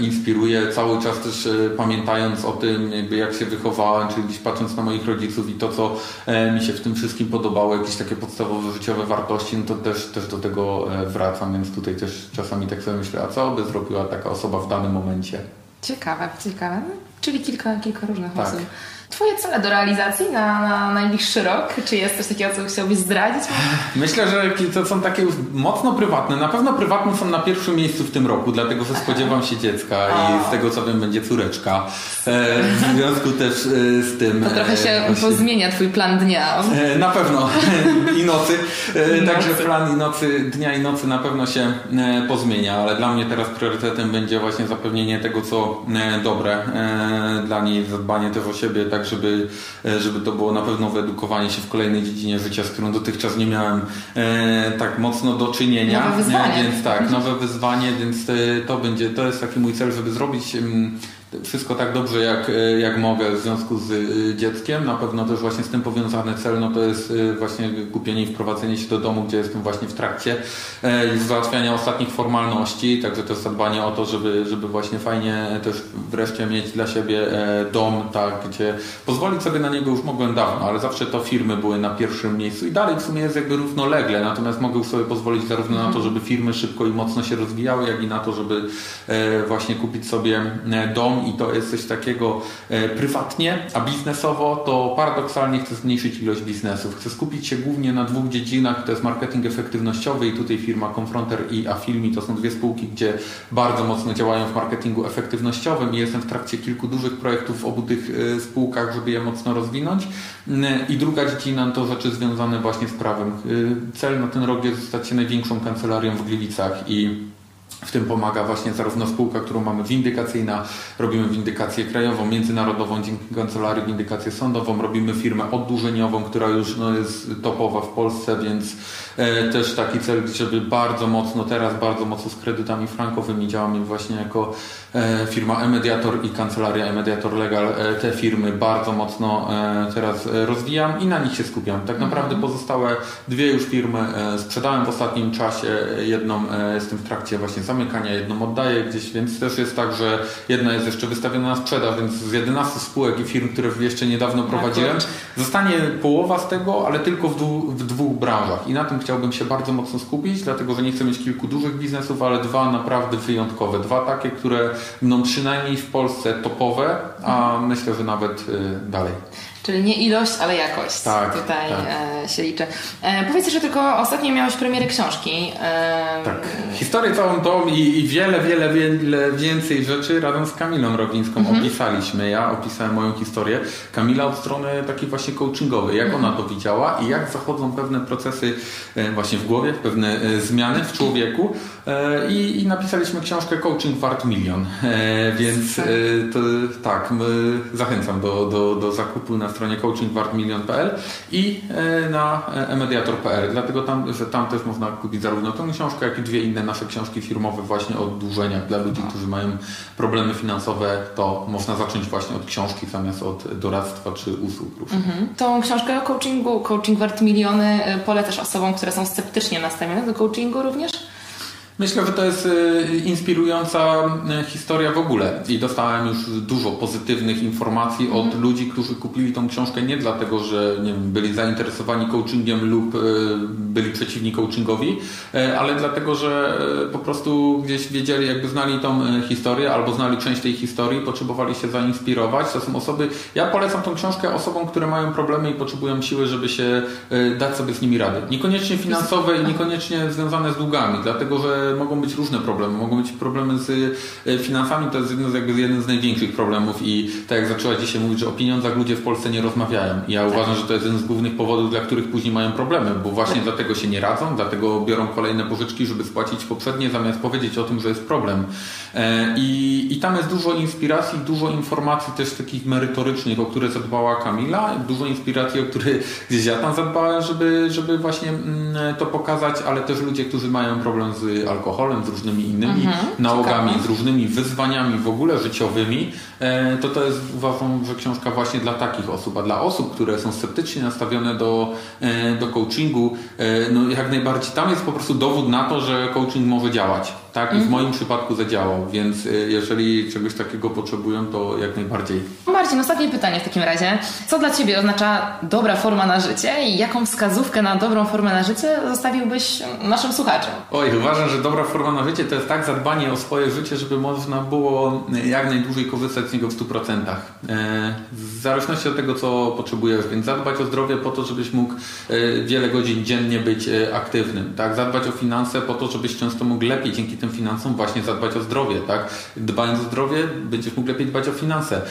inspiruję, cały czas też pamiętając o tym, jakby jak się wychowałem, czyli gdzieś patrząc na moich rodziców i to, co mi się w tym wszystkim podobało, jakieś takie podstawowe życiowe wartości, no to też, też do tego wracam, więc tutaj też czasami tak sobie myślę, a co by zrobiła taka osoba w danym momencie? Ciekawe, ciekawe. Czyli kilka, kilka różnych tak. osób. Twoje cele do realizacji na, na najbliższy rok? Czy jest coś takiego, co chciałbyś zdradzić? Myślę, że to są takie już mocno prywatne. Na pewno prywatne są na pierwszym miejscu w tym roku, dlatego że spodziewam się dziecka i z tego co wiem będzie córeczka. E, w związku też e, z tym... To trochę się e, pozmienia Twój plan dnia. Na pewno. [laughs] I nocy. Także plan i nocy, dnia i nocy na pewno się pozmienia, ale dla mnie teraz priorytetem będzie właśnie zapewnienie tego, co dobre dla niej, zadbanie też o siebie, tak żeby, e, żeby to było na pewno wyedukowanie się w kolejnej dziedzinie życia, z którą dotychczas nie miałem e, tak mocno do czynienia. Nowe wyzwanie. Więc tak, nowe wyzwanie, więc e, to będzie, to jest taki mój cel, żeby zrobić wszystko tak dobrze jak, e, jak mogę w związku z e, dzieckiem. Na pewno też właśnie z tym powiązany cel no to jest e, właśnie kupienie i wprowadzenie się do domu, gdzie jestem właśnie w trakcie załatwiania ostatnich formalności, także jest zadbanie o to, żeby, żeby właśnie fajnie też wreszcie mieć dla siebie dom, tak, gdzie pozwolić sobie na niego już mogłem dawno, ale zawsze to firmy były na pierwszym miejscu i dalej w sumie jest jakby równolegle, natomiast mogę sobie pozwolić zarówno na to, żeby firmy szybko i mocno się rozwijały, jak i na to, żeby właśnie kupić sobie dom i to jest coś takiego e, prywatnie, a biznesowo to paradoksalnie chcę zmniejszyć ilość biznesów. Chcę skupić się głównie na dwóch dziedzinach, to jest marketing efektywnościowy i tutaj firma Confronter i Afilmi to są dwie spółki, gdzie bardzo mocno działają w marketingu efektywnościowym i jestem w trakcie kilku dużych projektów w obu tych e, spółkach, żeby je mocno rozwinąć. I druga dziedzina to rzeczy związane właśnie z prawem. E, cel na ten rok jest stać się największą kancelarią w Gliwicach i w tym pomaga właśnie zarówno spółka, którą mamy windykacyjna, robimy windykację krajową, międzynarodową, dzięki kancelarii windykację sądową, robimy firmę oddłużeniową, która już no, jest topowa w Polsce, więc też taki cel, żeby bardzo mocno teraz, bardzo mocno z kredytami frankowymi działamy właśnie jako e, firma e-mediator i kancelaria e-mediator legal. E, te firmy bardzo mocno e, teraz e, rozwijam i na nich się skupiam. Tak naprawdę mhm. pozostałe dwie już firmy e, sprzedałem w ostatnim czasie, jedną jestem w trakcie właśnie zamykania, jedną oddaję gdzieś, więc też jest tak, że jedna jest jeszcze wystawiona na sprzedaż, więc z 11 spółek i firm, które jeszcze niedawno prowadziłem, zostanie połowa z tego, ale tylko w dwóch branżach i na tym chciałbym się bardzo mocno skupić, dlatego że nie chcę mieć kilku dużych biznesów, ale dwa naprawdę wyjątkowe, dwa takie, które będą przynajmniej w Polsce topowe, a mhm. myślę, że nawet y, dalej. Czyli nie ilość, ale jakość. Tak, Tutaj tak. E, się liczy. E, powiedz, że tylko ostatnio miałeś premierę książki. E, tak. Historię całą tą i, i, wiele, wiele, wiele więcej rzeczy razem z Kamilą Rowińską mhm. opisaliśmy. Ja opisałem moją historię. Kamila od strony takiej właśnie coachingowej. Jak mhm. ona to widziała i jak zachodzą pewne procesy e, właśnie w głowie, pewne e, zmiany w człowieku. E, I, I, napisaliśmy książkę Coaching Wart Milion. Więc to, tak, zachęcam do, do, do zakupu na stronie coachingwartmilion.pl i e, na emediator.pl, dlatego tam, że tam też można kupić zarówno tę książkę, jak i dwie inne nasze książki firmowe właśnie o oddłużeniach dla ludzi, którzy mają problemy finansowe, to można zacząć właśnie od książki zamiast od doradztwa czy usług Mhm. Tą książkę o coachingu, Coaching Wart Miliony e, polecasz osobom, które są sceptycznie nastawione do coachingu również? Myślę, że to jest y, inspirująca y, historia w ogóle i dostałem już dużo pozytywnych informacji od mm. ludzi, którzy kupili tą książkę nie dlatego, że nie wiem, byli zainteresowani coachingiem lub y, byli przeciwni coachingowi, ale dlatego, że po prostu gdzieś wiedzieli, jakby znali tą historię albo znali część tej historii, potrzebowali się zainspirować. To są osoby, ja polecam tą książkę osobom, które mają problemy i potrzebują siły, żeby się dać sobie z nimi radę. Niekoniecznie finansowe i niekoniecznie związane z długami, dlatego, że mogą być różne problemy. Mogą być problemy z e, finansami, to jest jeden z, jakby jeden z największych problemów i tak jak zaczęła dzisiaj mówić, że o pieniądzach ludzie w Polsce nie rozmawiają. I ja tak. uważam, że to jest jeden z głównych powodów, dla których później mają problemy, bo właśnie tak. dlatego się nie radzą, dlatego biorą kolejne pożyczki, żeby spłacić poprzednie, zamiast powiedzieć o tym, że jest problem. E, I, i tam jest dużo inspiracji, dużo informacji też takich merytorycznych, o które zadbała Kamila, dużo inspiracji, o które gdzieś ja tam zadbałem, żeby, żeby właśnie mm, to pokazać, ale też ludzie, którzy mają problem z alkoholem, z różnymi innymi mhm, nałogami, ciekawe. z różnymi wyzwaniami w ogóle życiowymi, e, to to jest uważam, że książka właśnie dla takich osób, a dla osób, które są sceptycznie nastawione do, e, do coachingu, e, no jak najbardziej tam jest po prostu dowód na to, że coaching może działać. Tak, i w mhm. moim przypadku zadziałał, więc jeżeli czegoś takiego potrzebują, to jak najbardziej. Marcin, ostatnie pytanie w takim razie. Co dla Ciebie oznacza dobra forma na życie i jaką wskazówkę na dobrą formę na życie zostawiłbyś naszym słuchaczom? Oj, uważam, że dobra forma na życie to jest tak zadbanie o swoje życie, żeby można było jak najdłużej korzystać z niego w 100%. E, w zależności od tego, co potrzebujesz, więc zadbać o zdrowie po to, żebyś mógł e, wiele godzin dziennie być e, aktywnym. Tak? Zadbać o finanse po to, żebyś często mógł lepiej dzięki tym finansom właśnie zadbać o zdrowie. Tak? Dbając o zdrowie, będziesz mógł lepiej dbać o finanse.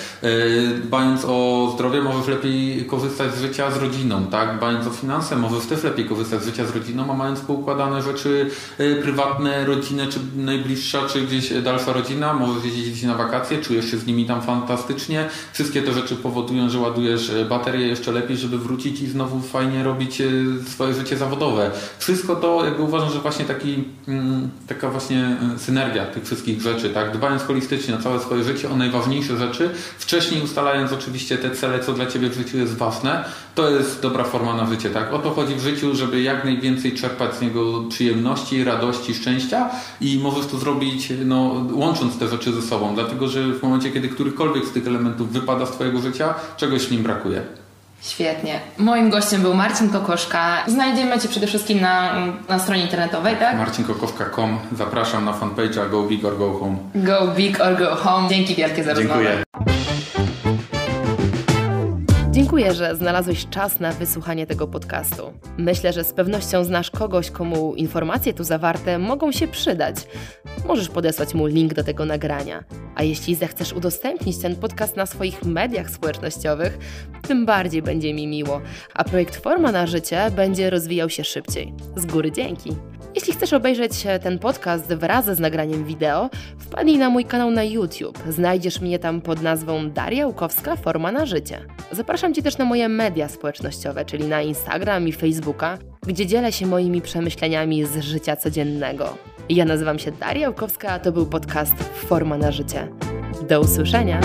Dbając o zdrowie, możesz lepiej korzystać z życia z rodziną. Tak? Dbając o finanse, możesz też lepiej korzystać z życia z rodziną, a mając poukładane rzeczy prywatne, rodzinę, czy najbliższa, czy gdzieś dalsza rodzina, możesz jeździć na wakacje, czujesz się z nimi tam fantastycznie. Wszystkie te rzeczy powodują, że ładujesz e, baterię jeszcze lepiej, żeby wrócić i znowu fajnie robić e, swoje życie zawodowe. Wszystko to jakby uważam, że właśnie taki, mm, taka właśnie e, synergia tych wszystkich rzeczy, tak? Dbając holistycznie na całe swoje życie, o najważniejsze rzeczy, wcześniej ustalając oczywiście te cele, co dla Ciebie w życiu jest ważne, to jest dobra forma na życie, tak? O to chodzi w życiu, żeby jak najwięcej czerpać z niego przyjemności, radości, szczęścia i możesz to zrobić no, łącząc te rzeczy ze sobą, dlatego że w momencie, kiedy którykolwiek z tych elementów wypada z Twojego życia, czegoś w nim brakuje. Świetnie. Moim gościem był Marcin Kokoszka. Znajdziemy Cię przede wszystkim na, na stronie internetowej, tak? marcinkokowka.com. Zapraszam na fanpage'a Go Big or Go Home. Go big or go home. Dzięki wielkie za rozmowę. Dziękuję. Dziękuję, że znalazłeś czas na wysłuchanie tego podcastu. Myślę, że z pewnością znasz kogoś, komu informacje tu zawarte mogą się przydać. Możesz podesłać mu link do tego nagrania. A jeśli zechcesz udostępnić ten podcast na swoich mediach społecznościowych, tym bardziej będzie mi miło, a projekt Forma na Życie będzie rozwijał się szybciej. Z góry dzięki. Jeśli chcesz obejrzeć ten podcast wraz z nagraniem wideo, wpadnij na mój kanał na YouTube. Znajdziesz mnie tam pod nazwą Daria Łukowska Forma na Życie. Zapraszam Cię też na moje media społecznościowe, czyli na Instagram i Facebooka, gdzie dzielę się moimi przemyśleniami z życia codziennego. Ja nazywam się Daria Łukowska, a to był podcast Forma na Życie. Do usłyszenia!